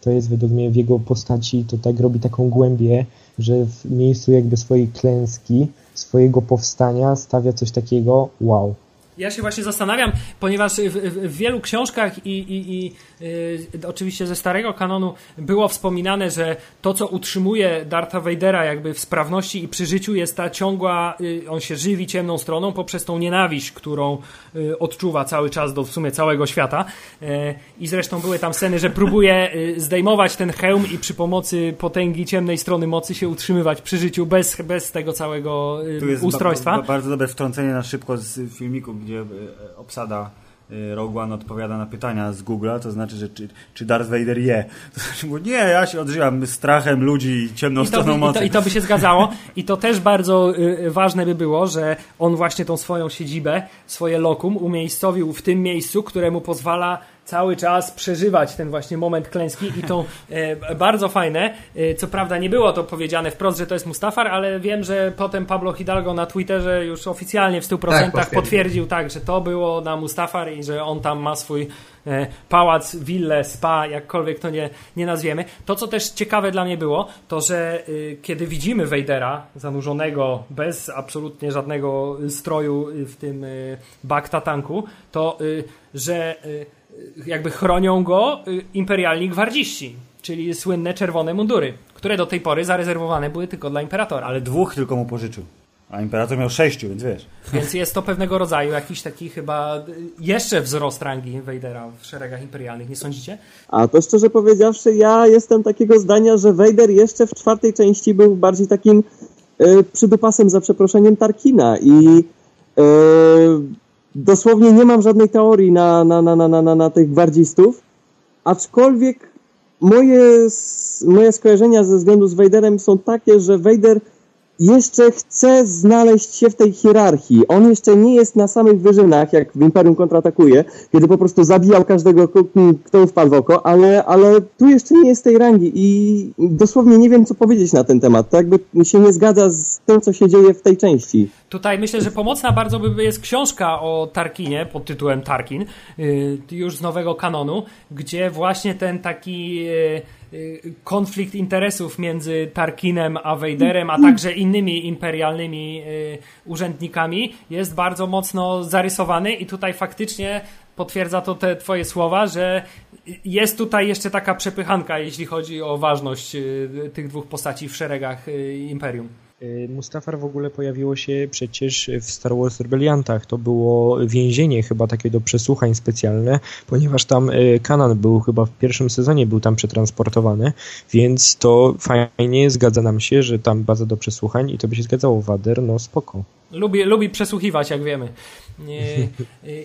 to jest według mnie w jego postaci, to tak robi taką głębię, że w miejscu jakby swojej klęski, swojego powstania stawia coś takiego wow. Ja się właśnie zastanawiam, ponieważ w, w, wielu książkach i, i, i y, oczywiście ze starego kanonu było wspominane, że to, co utrzymuje Dartha Vadera jakby w sprawności i przy życiu jest ta ciągła, y, on się żywi ciemną stroną poprzez tą nienawiść, którą y, odczuwa cały czas do w sumie całego świata. Y, I zresztą były tam sceny, że próbuje y, zdejmować ten hełm i przy pomocy potęgi ciemnej strony mocy się utrzymywać przy życiu bez, bez tego całego y, jest ba- ustrojstwa. ba- bardzo dobre wtrącenie na szybko z filmiku, gdzie e, obsada e, Rogue One odpowiada na pytania z Google'a, to znaczy, że czy, czy Darth Vader je. <laughs> To znaczy, bo nie, ja się odżywam strachem ludzi i ciemną I to, stroną by, i, mocy. to, I to by się <laughs> zgadzało. I to też bardzo y, ważne by było, że on właśnie tą swoją siedzibę, swoje lokum umiejscowił w tym miejscu, które mu pozwala cały czas przeżywać ten właśnie moment klęski i to <laughs> e, bardzo fajne. E, co prawda nie było to powiedziane wprost, że to jest Mustafar, ale wiem, że potem Pablo Hidalgo na Twitterze już oficjalnie w 100% Tak, potwierdził. potwierdził. tak, że to było na Mustafar i że on tam ma swój e, pałac, willę, spa, jakkolwiek to nie, nie nazwiemy. To, co też ciekawe dla mnie było, to, że y, kiedy widzimy Vadera zanurzonego bez absolutnie żadnego stroju y, w tym y, bakta tanku, to że jakby chronią go y, imperialni gwardziści, czyli słynne czerwone mundury, które do tej pory zarezerwowane były tylko dla imperatora. Ale dwóch tylko mu pożyczył. A Imperator miał sześciu, więc wiesz. Więc jest to pewnego rodzaju jakiś taki chyba jeszcze wzrost rangi Vadera w szeregach imperialnych, nie sądzicie? A to szczerze powiedziawszy, ja jestem takiego zdania, że Vader jeszcze w czwartej części był bardziej takim e, przydupasem za przeproszeniem Tarkina i e, dosłownie nie mam żadnej teorii na, na, na, na, na, na, na tych gwardzistów, aczkolwiek moje, moje skojarzenia ze względu z Vaderem są takie, że Vader jeszcze chce znaleźć się w tej hierarchii. On jeszcze nie jest na samych wyżynach, jak w Imperium kontratakuje, kiedy po prostu zabijał każdego, kto wpadł w oko, ale, ale tu jeszcze nie jest tej rangi i dosłownie nie wiem, co powiedzieć na ten temat. To jakby się nie zgadza z tym, co się dzieje w tej części. Tutaj myślę, że pomocna bardzo by jest książka o Tarkinie pod tytułem Tarkin, y, już z nowego kanonu, gdzie właśnie ten taki y, konflikt interesów między Tarkinem a Vaderem, a także innymi imperialnymi y, urzędnikami jest bardzo mocno zarysowany i tutaj faktycznie potwierdza to te twoje słowa, że jest tutaj jeszcze taka przepychanka, jeśli chodzi o ważność y, tych dwóch postaci w szeregach y, Imperium. Y, Mustafar w ogóle pojawiło się przecież w Star Wars Rebeliantach. To było więzienie chyba takie do przesłuchań specjalne, ponieważ tam y, Kanan był chyba w pierwszym sezonie był tam przetransportowany, więc to fajnie, zgadza nam się, że tam baza do przesłuchań i to by się zgadzało Wader, no spoko. Lubi, lubi przesłuchiwać, jak wiemy.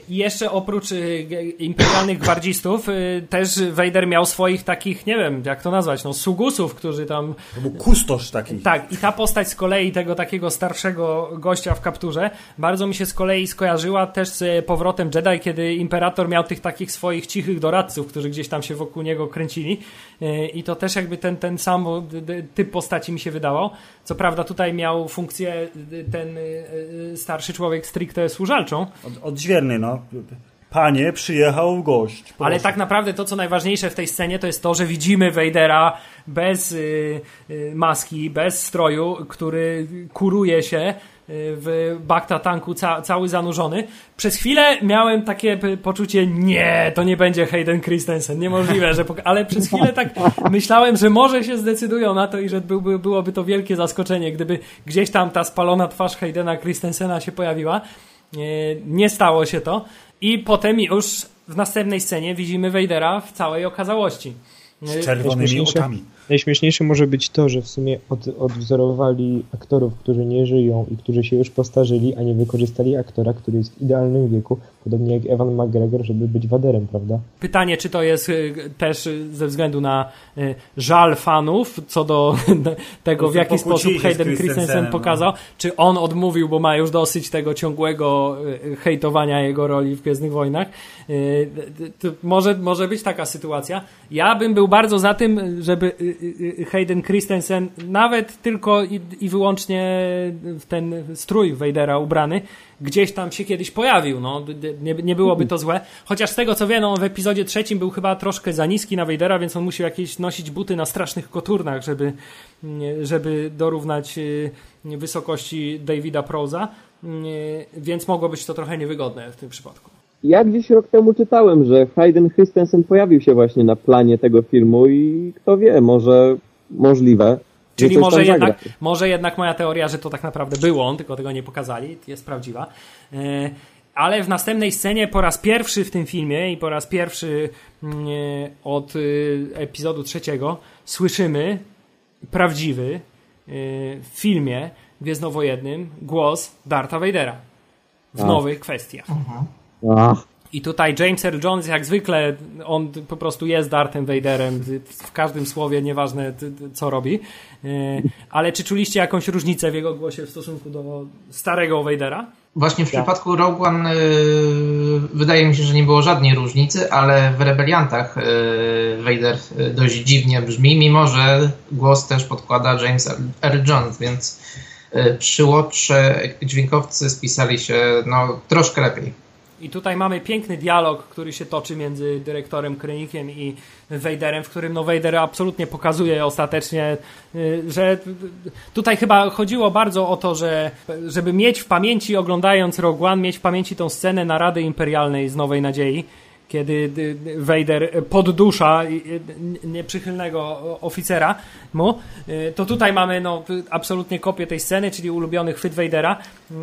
I jeszcze oprócz g- imperialnych gwardzistów, e, też Vader miał swoich takich, nie wiem, jak to nazwać, no, sugusów, którzy tam... To był kustosz taki. Tak, i ta postać z kolei tego takiego starszego gościa w kapturze bardzo mi się z kolei skojarzyła też z powrotem Jedi, kiedy Imperator miał tych takich swoich cichych doradców, którzy gdzieś tam się wokół niego kręcili. E, I to też jakby ten, ten sam typ postaci mi się wydawał. Co prawda tutaj miał funkcję ten starszy człowiek stricte służalczą, Od, odźwierny, no. Panie, przyjechał gość. Ale tak naprawdę to, co najważniejsze w tej scenie, to jest to, że widzimy Vadera bez y, y, maski, bez stroju, który kuruje się w bakta tanku ca cały zanurzony. Przez chwilę miałem takie poczucie, nie, to nie będzie Hayden Christensen, niemożliwe, że ale przez chwilę tak myślałem, że może się zdecydują na to i że byłby, byłoby to wielkie zaskoczenie, gdyby gdzieś tam ta spalona twarz Haydena Christensena się pojawiła. Nie, nie stało się to. I potem już w następnej scenie widzimy Vadera w całej okazałości. Z czerwonymi oczami. Najśmieszniejsze może być to, że w sumie od, odwzorowali aktorów, którzy nie żyją i którzy się już postarzyli, a nie wykorzystali aktora, który jest w idealnym wieku, podobnie jak Evan McGregor, żeby być Waderem, prawda? Pytanie, czy to jest y, też y, ze względu na y, żal fanów co do <laughs> tego, w jaki sposób Hayden Christensen no. pokazał, czy on odmówił, bo ma już dosyć tego ciągłego hejtowania jego roli w Gwiezdnych Wojnach. Może, może być taka sytuacja. Ja bym był bardzo za tym, żeby Hayden Christensen nawet tylko i, i wyłącznie w ten strój Vadera ubrany gdzieś tam się kiedyś pojawił. No, nie, nie byłoby to złe. Chociaż z tego co wiem, no, w epizodzie trzecim był chyba troszkę za niski na Vadera, więc on musiał jakieś nosić buty na strasznych koturnach, żeby, żeby dorównać y, wysokości Davida Proza. Y, Więc mogło być to trochę niewygodne w tym przypadku. Ja gdzieś rok temu czytałem, że Hayden Christensen pojawił się właśnie na planie tego filmu i kto wie, może możliwe. Czyli może jednak, zagra. może jednak moja teoria, że to tak naprawdę był on, tylko tego nie pokazali, jest prawdziwa. E, Ale w następnej scenie po raz pierwszy w tym filmie i po raz pierwszy mm, e, od y, epizodu trzeciego słyszymy prawdziwy w filmie gwiezdnowojennym głos Dartha Vadera w A. nowych kwestiach. Ach, I tutaj James Earl Jones, jak zwykle, on po prostu jest Darthem Vaderem w każdym słowie, nieważne co robi. E, Ale czy czuliście jakąś różnicę w jego głosie w stosunku do starego Vadera? Właśnie w Tak. przypadku Rogue One y, wydaje mi się, że nie było żadnej różnicy, ale w Rebeliantach y, Vader dość dziwnie brzmi, mimo że głos też podkłada James Earl Jones, więc y, przy Watche dźwiękowcy spisali się no, troszkę lepiej. I tutaj mamy piękny dialog, który się toczy między dyrektorem Krynikiem i Vaderem, w którym no Vader absolutnie pokazuje ostatecznie, y, że tutaj chyba chodziło bardzo o to, że żeby mieć w pamięci, oglądając Rogue One, mieć w pamięci tą scenę narady imperialnej z Nowej Nadziei, kiedy y, Vader poddusza y, y, nieprzychylnego oficera mu, to tutaj mamy no, absolutnie kopię tej sceny, czyli ulubiony chwyt Vadera.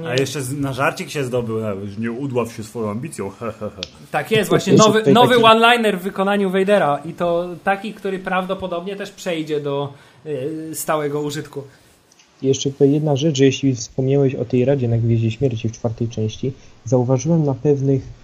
A jeszcze na żarcik się zdobył, już nie udław się swoją ambicją. <laughs> tak jest, właśnie nowy, nowy one-liner w wykonaniu Vadera i to taki, który prawdopodobnie też przejdzie do stałego użytku. Jeszcze tutaj jedna rzecz, że jeśli wspomniałeś o tej Radzie na Gwieździe Śmierci w czwartej części, zauważyłem na pewnych Y,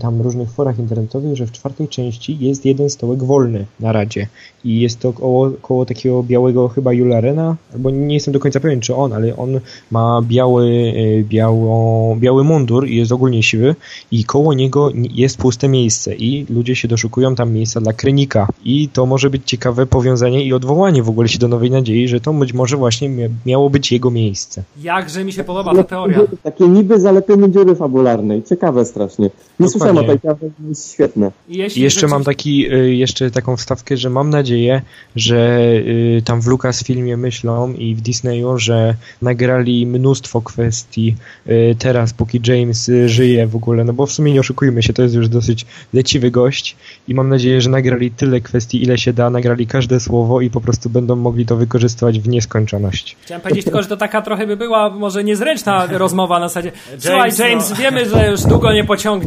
tam różnych forach internetowych, że w czwartej części jest jeden stołek wolny na Radzie i jest to koło, koło takiego białego chyba Jularena, albo nie jestem do końca pewien czy on, ale on ma biały, y, biało, biały mundur i jest ogólnie siwy i koło niego jest puste miejsce i ludzie się doszukują tam miejsca dla Krenika i to może być ciekawe powiązanie i odwołanie w ogóle się do Nowej Nadziei, że to być może właśnie miało być jego miejsce. Jakże mi się podoba ta teoria. Takie niby zalepienie dziury fabularnej. Ciekawe strasznie. Nie słyszałem o tej jest świetne. I jeszcze mam taki, y, jeszcze taką wstawkę, że mam nadzieję, że y, tam w Lucasfilmie myślą i w Disneyu, że nagrali mnóstwo kwestii y, teraz, póki James żyje w ogóle, no bo w sumie nie oszukujmy się, to jest już dosyć leciwy gość i mam nadzieję, że nagrali tyle kwestii, ile się da, nagrali każde słowo i po prostu będą mogli to wykorzystywać w nieskończoność. Chciałem powiedzieć tylko, że to taka trochę by była może niezręczna rozmowa na zasadzie Słuchaj James, no. wiemy, że już długo nie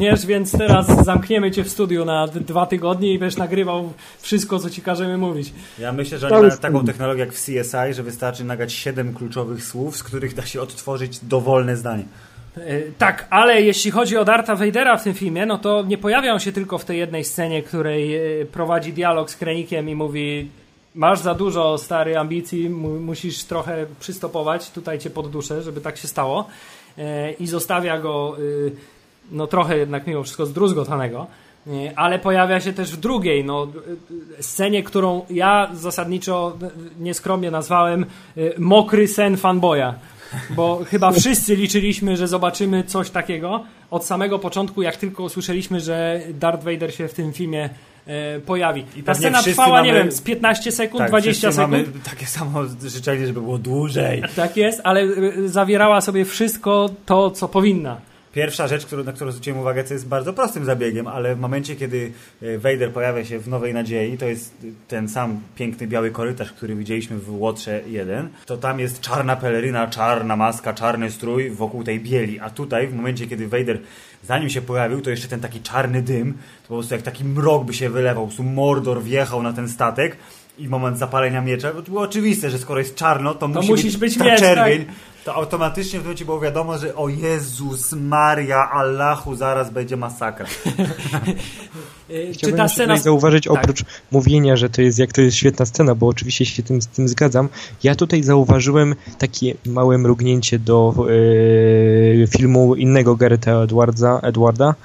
pociągniesz, więc teraz zamkniemy cię w studiu na dwa tygodnie i będziesz nagrywał wszystko, co ci każemy mówić. Ja myślę, że oni mają taką technologię jak w CSI, że wystarczy nagrać siedem kluczowych słów, z których da się odtworzyć dowolne zdanie. E, tak, ale jeśli chodzi o Darta Vadera w tym filmie, no to nie pojawia on się tylko w tej jednej scenie, której e, prowadzi dialog z Krenikiem i mówi masz za dużo stary ambicji, musisz trochę przystopować, tutaj cię podduszę, żeby tak się stało e, i zostawia go y, no trochę jednak mimo wszystko zdruzgotanego, ale pojawia się też w drugiej no, scenie, którą ja zasadniczo nieskromnie nazwałem y, mokry sen fanboya. Bo chyba wszyscy liczyliśmy, że zobaczymy coś takiego od samego początku, jak tylko usłyszeliśmy, że Darth Vader się w tym filmie e, pojawi. I Ta scena trwała, mamy, nie wiem, z 15 sekund, tak, 20 sekund. mamy takie samo życzenie, żeby było dłużej. Tak jest, ale e, zawierała sobie wszystko to, co powinna. Pierwsza rzecz, na którą zwróciłem uwagę, co jest bardzo prostym zabiegiem, ale w momencie, kiedy e, Vader pojawia się w Nowej Nadziei, to jest ten sam piękny biały korytarz, który widzieliśmy w Łotrze 1, to tam jest czarna peleryna, czarna maska, czarny strój wokół tej bieli, a tutaj w momencie, kiedy Vader zanim się pojawił, to jeszcze ten taki czarny dym, to po prostu jak taki mrok by się wylewał, po prostu Mordor wjechał na ten statek i moment zapalenia miecza, bo to było oczywiste, że skoro jest czarno, to, to musi być, być ta miecz, czerwień. Tak? To automatycznie w tym momencie było wiadomo, że o Jezus Maria, Allahu, zaraz będzie masakra. <laughs> Chciałbym Czy ta scena... zauważyć, tak. oprócz mówienia, że to jest jak to jest świetna scena, bo oczywiście się tym, z tym zgadzam, ja tutaj zauważyłem takie małe mrugnięcie do e, filmu innego Garetha Edwarda, Edwarda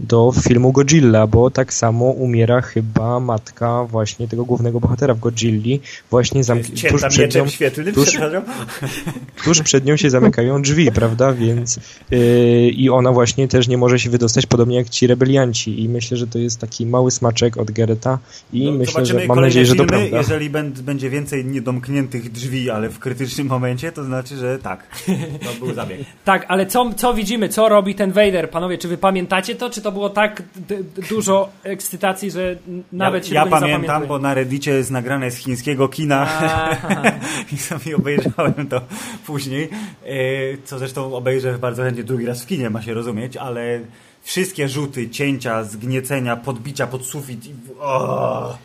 do filmu Godzilla, bo tak samo umiera chyba matka właśnie tego głównego bohatera w Godzilli. Właśnie tuż przed nią, świetlnym, tuż, tuż przed nią się zamykają drzwi, prawda? Więc yy, i ona właśnie też nie może się wydostać, podobnie jak ci rebelianci. I myślę, że to jest taki mały smaczek od Gereta i no, myślę, że mam nadzieję, że to prawda. Jeżeli będzie więcej niedomkniętych drzwi, ale w krytycznym momencie, to znaczy, że tak. <laughs> To był zabieg. tak, ale co, co widzimy? Co robi ten Vader? Panowie, czy wy pamiętacie to? Czy to było tak dużo ekscytacji, że nawet ja, się Ja pamiętam, bo na Reddicie jest nagrane z chińskiego kina. <laughs> I sobie obejrzałem to później, e, co zresztą obejrzę bardzo chętnie drugi raz w kinie, ma się rozumieć, ale wszystkie rzuty, cięcia, zgniecenia, podbicia pod sufit. I...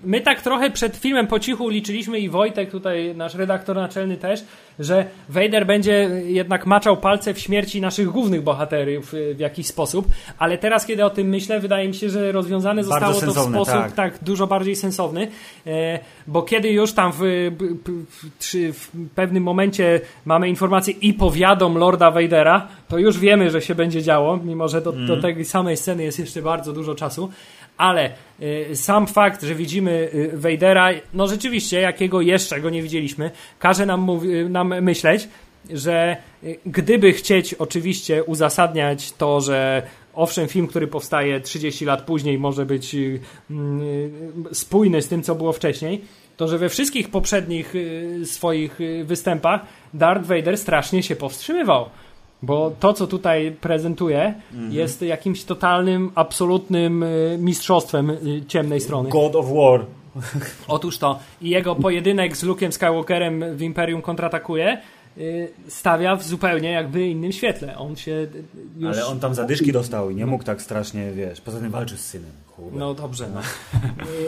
My tak trochę przed filmem po cichu liczyliśmy i Wojtek, tutaj nasz redaktor naczelny też, że Vader będzie jednak maczał palce w śmierci naszych głównych bohaterów y, w jakiś sposób, ale teraz, kiedy o tym myślę, wydaje mi się, że rozwiązane zostało to w sposób tak. tak. dużo bardziej sensowny, e, bo kiedy już tam w, w pewnym momencie mamy informację i powiadom Lorda Vadera, to już wiemy, że się będzie działo, mimo że do, mm. do tej samej sceny jest jeszcze bardzo dużo czasu, ale y, sam fakt, że widzimy y, Vadera, no rzeczywiście, jakiego jeszcze go nie widzieliśmy, każe nam, nam myśleć, że y, gdyby chcieć oczywiście uzasadniać to, że owszem, film, który powstaje 30 lat później, może być mm, spójny z tym, co było wcześniej, to że we wszystkich poprzednich swoich występach Darth Vader strasznie się powstrzymywał Bo to, co tutaj prezentuje, Mhm. jest jakimś totalnym, absolutnym y, mistrzostwem y, ciemnej strony. God of War. Otóż to. I jego pojedynek z Luke'em Skywalkerem w Imperium kontratakuje y, stawia w zupełnie jakby innym świetle. On się y, już... Ale on tam zadyszki dostał i nie mógł tak strasznie, wiesz, poza tym walczy z synem. Kurde. No dobrze, no.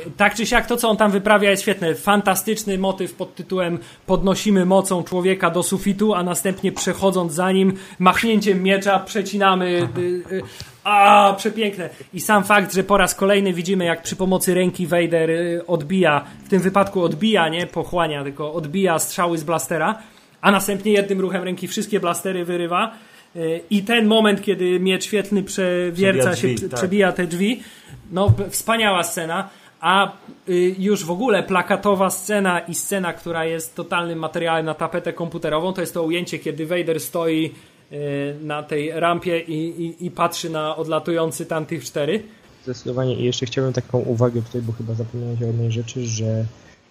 Y, Tak czy siak, to co on tam wyprawia jest świetne. Fantastyczny motyw pod tytułem Podnosimy mocą człowieka do sufitu, a następnie przechodząc za nim, machnięciem miecza przecinamy. Y, y, a, przepiękne. I sam fakt, że po raz kolejny widzimy, jak przy pomocy ręki Vader y, odbija, w tym wypadku odbija, nie pochłania, tylko odbija strzały z blastera, a następnie jednym ruchem ręki wszystkie blastery wyrywa. Y, I ten moment, kiedy miecz świetlny przewierca Przebija się, drzwi, tak. przebija te drzwi, no wspaniała scena, a y, już w ogóle plakatowa scena i scena, która jest totalnym materiałem na tapetę komputerową, to jest to ujęcie, kiedy Vader stoi y, na tej rampie i, i, i patrzy na odlatujący tam tych cztery. Zdecydowanie. I jeszcze chciałbym taką uwagę tutaj, bo chyba zapomniałem o jednej rzeczy, że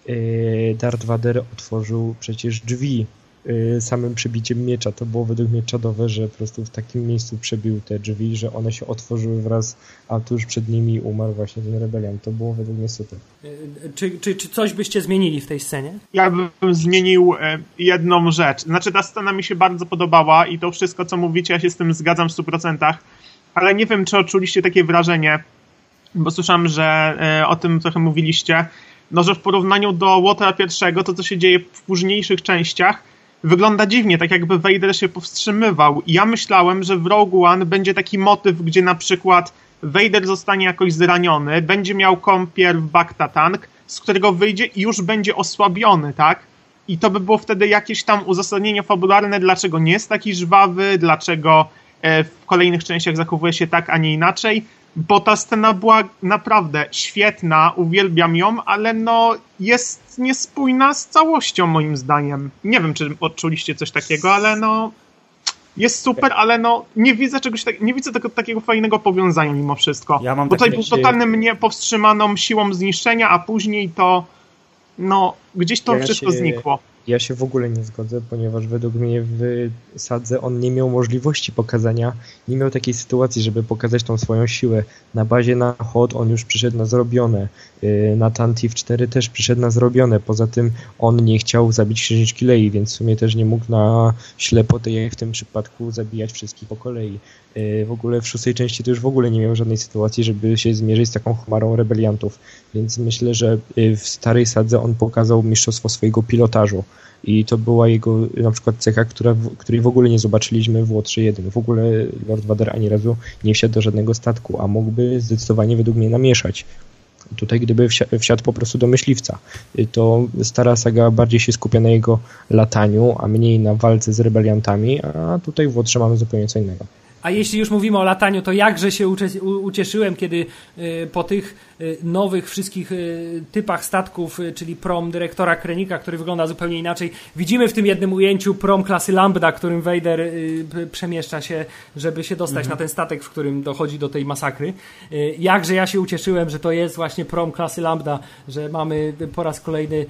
yy, Darth Vader otworzył przecież drzwi samym przebiciem miecza. To było według mnie czadowe, że po prostu w takim miejscu przebił te drzwi, że one się otworzyły wraz, a tuż przed nimi umarł właśnie ten rebelian. To było według mnie super. Y, Czy, czy, czy coś byście zmienili w tej scenie? Ja bym zmienił e, jedną rzecz. Znaczy, ta scena mi się bardzo podobała i to wszystko, co mówicie, ja się z tym zgadzam w 100%, ale nie wiem, czy odczuliście takie wrażenie, bo słyszałem, że e, o tym trochę mówiliście, no, że w porównaniu do Łotara pierwszego, to co się dzieje w późniejszych częściach, wygląda dziwnie, tak jakby Vader się powstrzymywał. Ja myślałem, że w Rogue One będzie taki motyw, gdzie na przykład Vader zostanie jakoś zraniony, będzie miał kąpiel w Bacta Tank, z którego wyjdzie i już będzie osłabiony, tak? I to by było wtedy jakieś tam uzasadnienie fabularne, dlaczego nie jest taki żwawy, dlaczego e, w kolejnych częściach zachowuje się tak, a nie inaczej. Bo ta scena była naprawdę świetna, uwielbiam ją, ale no jest niespójna z całością moim zdaniem. Nie wiem, czy odczuliście coś takiego, ale no jest super, ale no nie widzę czegoś tak, nie widzę tego takiego fajnego powiązania mimo wszystko. Ja mam Bo tutaj był totalnym niepowstrzymaną siłą zniszczenia, a później to no gdzieś to Ja wszystko się- znikło. Ja się w ogóle nie zgodzę, ponieważ według mnie w Sadze on nie miał możliwości pokazania, nie miał takiej sytuacji, żeby pokazać tą swoją siłę. Na bazie na Hot on już przyszedł na zrobione, yy, na Tantif 4 też przyszedł na zrobione, poza tym on nie chciał zabić księżniczki Lei, więc w sumie też nie mógł na ślepotę jak w tym przypadku zabijać wszystkich po kolei. Yy, W ogóle w szóstej części to już w ogóle nie miał żadnej sytuacji, żeby się zmierzyć z taką chmarą rebeliantów, więc myślę, że yy, w starej Sadze on pokazał mistrzostwo swojego pilotażu. I to była jego na przykład cecha, która, której w ogóle nie zobaczyliśmy w Łotrze 1. W ogóle Lord Vader ani razu nie wsiadł do żadnego statku, a mógłby zdecydowanie według mnie namieszać. Tutaj gdyby wsia- wsiadł po prostu do myśliwca, y, to stara saga bardziej się skupia na jego lataniu, a mniej na walce z rebeliantami, a tutaj w Łotrze mamy zupełnie co innego. A jeśli już mówimy o lataniu, to jakże się ucieszyłem, kiedy y, po tych y, nowych wszystkich y, typach statków, czyli prom dyrektora Krenika, który wygląda zupełnie inaczej, widzimy w tym jednym ujęciu prom klasy Lambda, którym Vader przemieszcza się, żeby się dostać na ten statek, w którym dochodzi do tej masakry. Jakże ja się ucieszyłem, że to jest właśnie prom klasy Lambda, że mamy po raz kolejny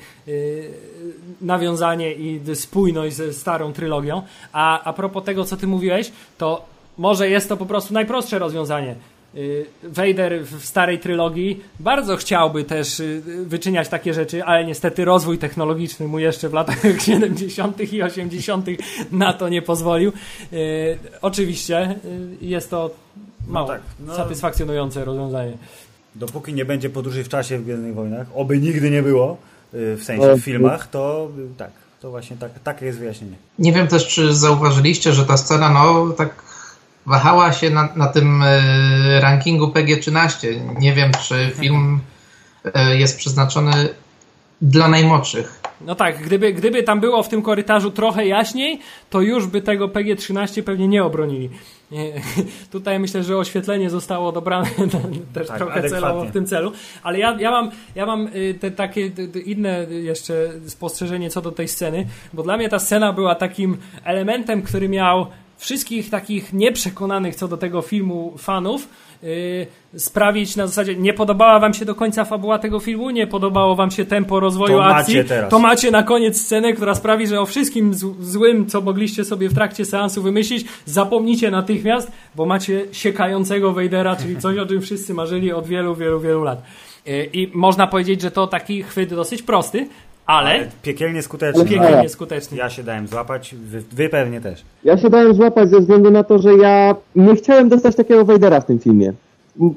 nawiązanie i spójność ze starą trylogią. A, a propos tego, co ty mówiłeś, to może jest to po prostu najprostsze rozwiązanie. Y, Vader w starej trylogii bardzo chciałby też y, wyczyniać takie rzeczy, ale niestety rozwój technologiczny mu jeszcze w latach <laughs> 70. i 80. na to nie pozwolił. Y, Oczywiście jest to mało tak, no. satysfakcjonujące rozwiązanie. Dopóki nie będzie podróży w czasie w Gwiezdnych Wojnach, oby nigdy nie było, w sensie w filmach, to tak, to właśnie tak, takie jest wyjaśnienie. Nie wiem też, czy zauważyliście, że ta scena, no tak wahała się na, na tym e, rankingu PG-13. Nie wiem, czy film e, jest przeznaczony dla najmłodszych. No tak, gdyby, gdyby tam było w tym korytarzu trochę jaśniej, to już by tego PG-13 pewnie nie obronili. Nie, <laughs> Tutaj myślę, że oświetlenie zostało dobrane <laughs> też Tak, trochę celowo w tym celu. Ale ja, ja mam, ja mam y, te takie te inne jeszcze spostrzeżenie co do tej sceny, bo dla mnie ta scena była takim elementem, który miał wszystkich takich nieprzekonanych co do tego filmu fanów yy, sprawić na zasadzie, nie podobała wam się do końca fabuła tego filmu, nie podobało wam się tempo rozwoju To akcji, to macie na koniec scenę, która sprawi, że o wszystkim złym, co mogliście sobie w trakcie seansu wymyślić, zapomnicie natychmiast, bo macie siekającego Vadera, czyli coś, o czym wszyscy marzyli od wielu, wielu, wielu lat. Yy, I można powiedzieć, że to taki chwyt dosyć prosty, ale Piekielnie skuteczny. piekielnie skuteczny. Ja się dałem złapać, wy, wy pewnie też. Ja się dałem złapać ze względu na to, że ja nie chciałem dostać takiego Vadera w tym filmie.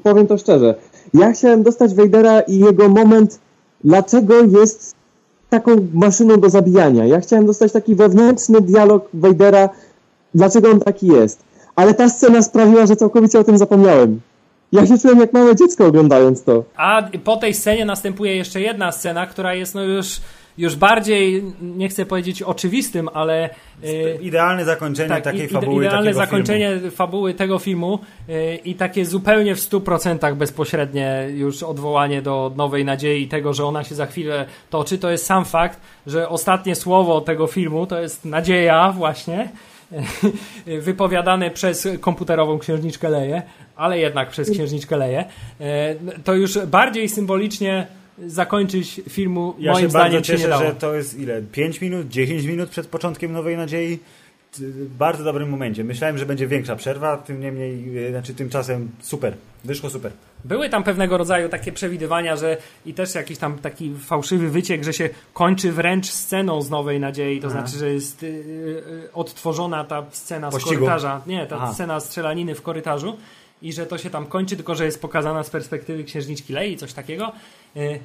Powiem to szczerze. Ja chciałem dostać Vadera i jego moment, dlaczego jest taką maszyną do zabijania. Ja chciałem dostać taki wewnętrzny dialog Vadera, dlaczego on taki jest. Ale ta scena sprawiła, że całkowicie o tym zapomniałem. Ja się czułem jak małe dziecko oglądając to. A po tej scenie następuje jeszcze jedna scena, która jest no już, już bardziej, nie chcę powiedzieć oczywistym, ale e, Idealne zakończenie tak, takiej fabuły. idealne zakończenie fabuły tego filmu e, i takie zupełnie w 100% bezpośrednie już odwołanie do Nowej Nadziei i tego, że ona się za chwilę toczy. To jest sam fakt, że ostatnie słowo tego filmu to jest nadzieja właśnie wypowiadane przez komputerową księżniczkę Leję, ale jednak przez księżniczkę Leję. E, To już bardziej symbolicznie zakończyć filmu Ja moim się zdaniem bardzo się nie cieszę, dało. że to jest ile? 5 minut, 10 minut przed początkiem Nowej Nadziei. Bardzo dobrym momencie. Myślałem, że będzie większa przerwa, tym niemniej, e, znaczy tymczasem super. Wyszło super. Były tam pewnego rodzaju takie przewidywania, że i też jakiś tam taki fałszywy wyciek, że się kończy wręcz sceną z Nowej Nadziei, to Aha. znaczy, że jest y, y, odtworzona ta scena z Pościgu. korytarza, nie, ta Aha. scena strzelaniny w korytarzu i że to się tam kończy, tylko że jest pokazana z perspektywy księżniczki Lei, coś takiego. Y,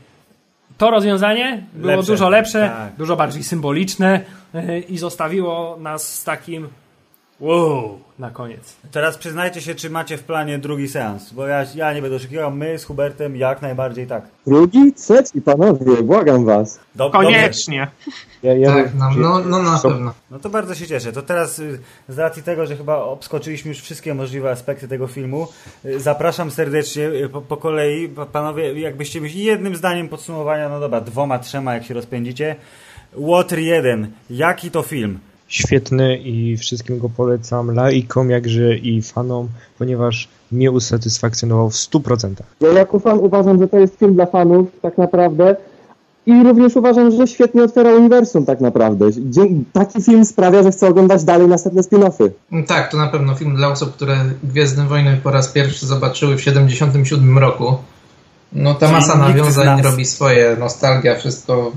To rozwiązanie było Lepsze. dużo lepsze, Tak. dużo bardziej symboliczne y, i zostawiło nas z takim wow na koniec. Teraz przyznajcie się, czy macie w planie drugi seans, bo ja, ja nie będę oszukiwał, my z Hubertem jak najbardziej tak. Drugi, trzeci, panowie, błagam was. Dob- Koniecznie. Ja, ja Tak, no, no, no na pewno. No to bardzo się cieszę. To teraz y, z racji tego, że chyba obskoczyliśmy już wszystkie możliwe aspekty tego filmu, y, zapraszam serdecznie y, po, po kolei. Pa- Panowie, jakbyście myśleli jednym zdaniem podsumowania, no dobra, dwoma, trzema, jak się rozpędzicie. Water 1. Jaki to film? Świetny i wszystkim go polecam, laikom jakże i fanom, ponieważ mnie usatysfakcjonował w 100%. Ja jako fan uważam, że to jest film dla fanów, tak naprawdę. I również uważam, że świetnie otwiera uniwersum, tak naprawdę. Dzie- Taki film sprawia, że chcę oglądać dalej następne spin-offy. Tak, to na pewno film dla osób, które Gwiezdne Wojny po raz pierwszy zobaczyły w 77 roku. No ta masa nawiązań robi swoje, nostalgia, wszystko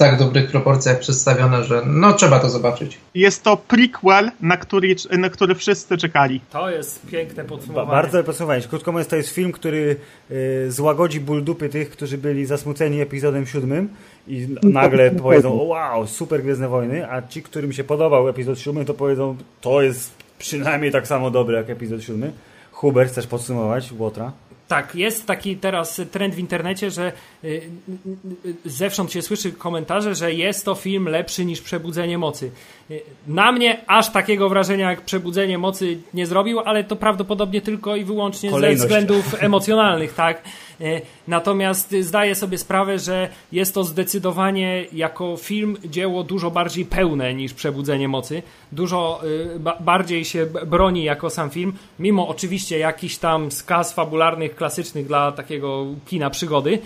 tak dobrych proporcjach przedstawione, że no trzeba to zobaczyć. Jest to prequel, na który, na który wszyscy czekali. To jest piękne Ba podsumowanie. bardzo podsumowanie. Krótko mówiąc, to jest film, który y, złagodzi ból dupy tych, którzy byli zasmuceni epizodem siódmym i nagle <laughs> powiedzą, o wow, super Gwiezdne Wojny, a ci, którym się podobał epizod siódmy, to powiedzą, to jest przynajmniej tak samo dobre jak epizod siódmy. Hubert, chcesz podsumować Łotra? Tak, jest taki teraz trend w internecie, że y, y, y, zewsząd się słyszy komentarze, że jest to film lepszy niż Przebudzenie Mocy. Na mnie aż takiego wrażenia jak Przebudzenie Mocy nie zrobił, ale to prawdopodobnie tylko i wyłącznie Kolejność. ze względów <laughs> emocjonalnych, tak. Y, Natomiast zdaję sobie sprawę, że jest to zdecydowanie jako film dzieło dużo bardziej pełne niż Przebudzenie Mocy. Dużo ba bardziej się broni jako sam film, mimo oczywiście jakichś tam skaz fabularnych, klasycznych dla takiego kina przygody.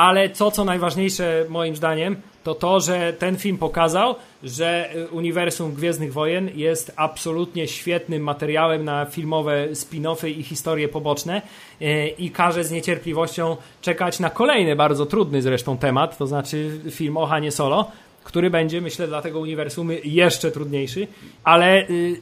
Ale to, co najważniejsze moim zdaniem, to to, że ten film pokazał, że y, uniwersum Gwiezdnych Wojen jest absolutnie świetnym materiałem na filmowe spin-offy i historie poboczne y, i każe z niecierpliwością czekać na kolejny, bardzo trudny zresztą temat, to znaczy film o Hanie Solo, który będzie, myślę, dla tego uniwersum jeszcze trudniejszy, ale y,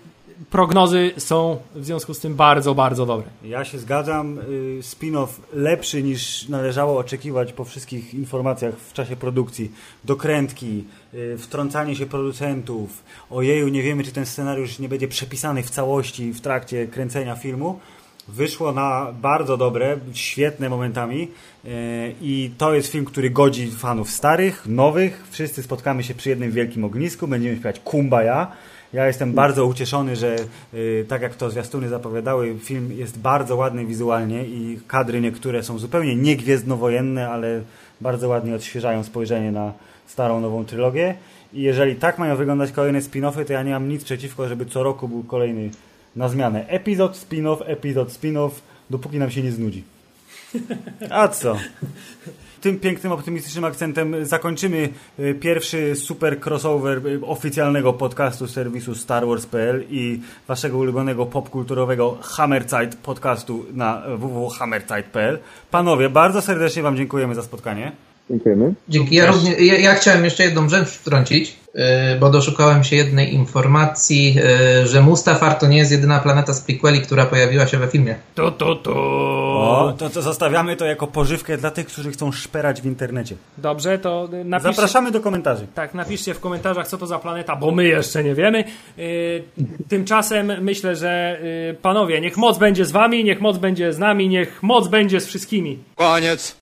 prognozy są w związku z tym bardzo, bardzo dobre. Ja się zgadzam. y, Spin-off lepszy niż należało oczekiwać po wszystkich informacjach w czasie produkcji. Dokrętki, y, wtrącanie się producentów. Ojeju, nie wiemy, czy ten scenariusz nie będzie przepisany w całości w trakcie kręcenia filmu. Wyszło na bardzo dobre, świetne momentami y, i to jest film, który godzi fanów starych, nowych. Wszyscy spotkamy się przy jednym wielkim ognisku, będziemy śpiewać Kumbaya. Ja jestem bardzo ucieszony, że y, tak jak to zwiastuny zapowiadały, film jest bardzo ładny wizualnie i kadry niektóre są zupełnie nie gwiezdnowojenne, ale bardzo ładnie odświeżają spojrzenie na starą, nową trylogię. I jeżeli tak mają wyglądać kolejne spin-offy, to ja nie mam nic przeciwko, żeby co roku był kolejny na zmianę. Epizod, spin-off, epizod, spin-off, dopóki nam się nie znudzi. A co? Tym pięknym, optymistycznym akcentem zakończymy y, pierwszy super crossover y, oficjalnego podcastu serwisu Star Wars.pl i waszego ulubionego popkulturowego Hammerzeit podcastu na www.hammerzeit.pl. Panowie, bardzo serdecznie wam dziękujemy za spotkanie. Dziękujemy. Dzięki. Ja, równie, ja, ja chciałem jeszcze jedną rzecz wtrącić, yy, bo doszukałem się jednej informacji, yy, że Mustafar to nie jest jedyna planeta z prequeli, która pojawiła się we filmie. To, to, to. O, to, to zostawiamy to jako pożywkę dla tych, którzy chcą szperać w internecie. Dobrze, to y, napiszcie. Zapraszamy do komentarzy. Tak, napiszcie w komentarzach, co to za planeta, bo my jeszcze nie wiemy. Yy, tymczasem myślę, że yy, panowie, niech moc będzie z wami, niech moc będzie z nami, niech moc będzie z wszystkimi. Koniec.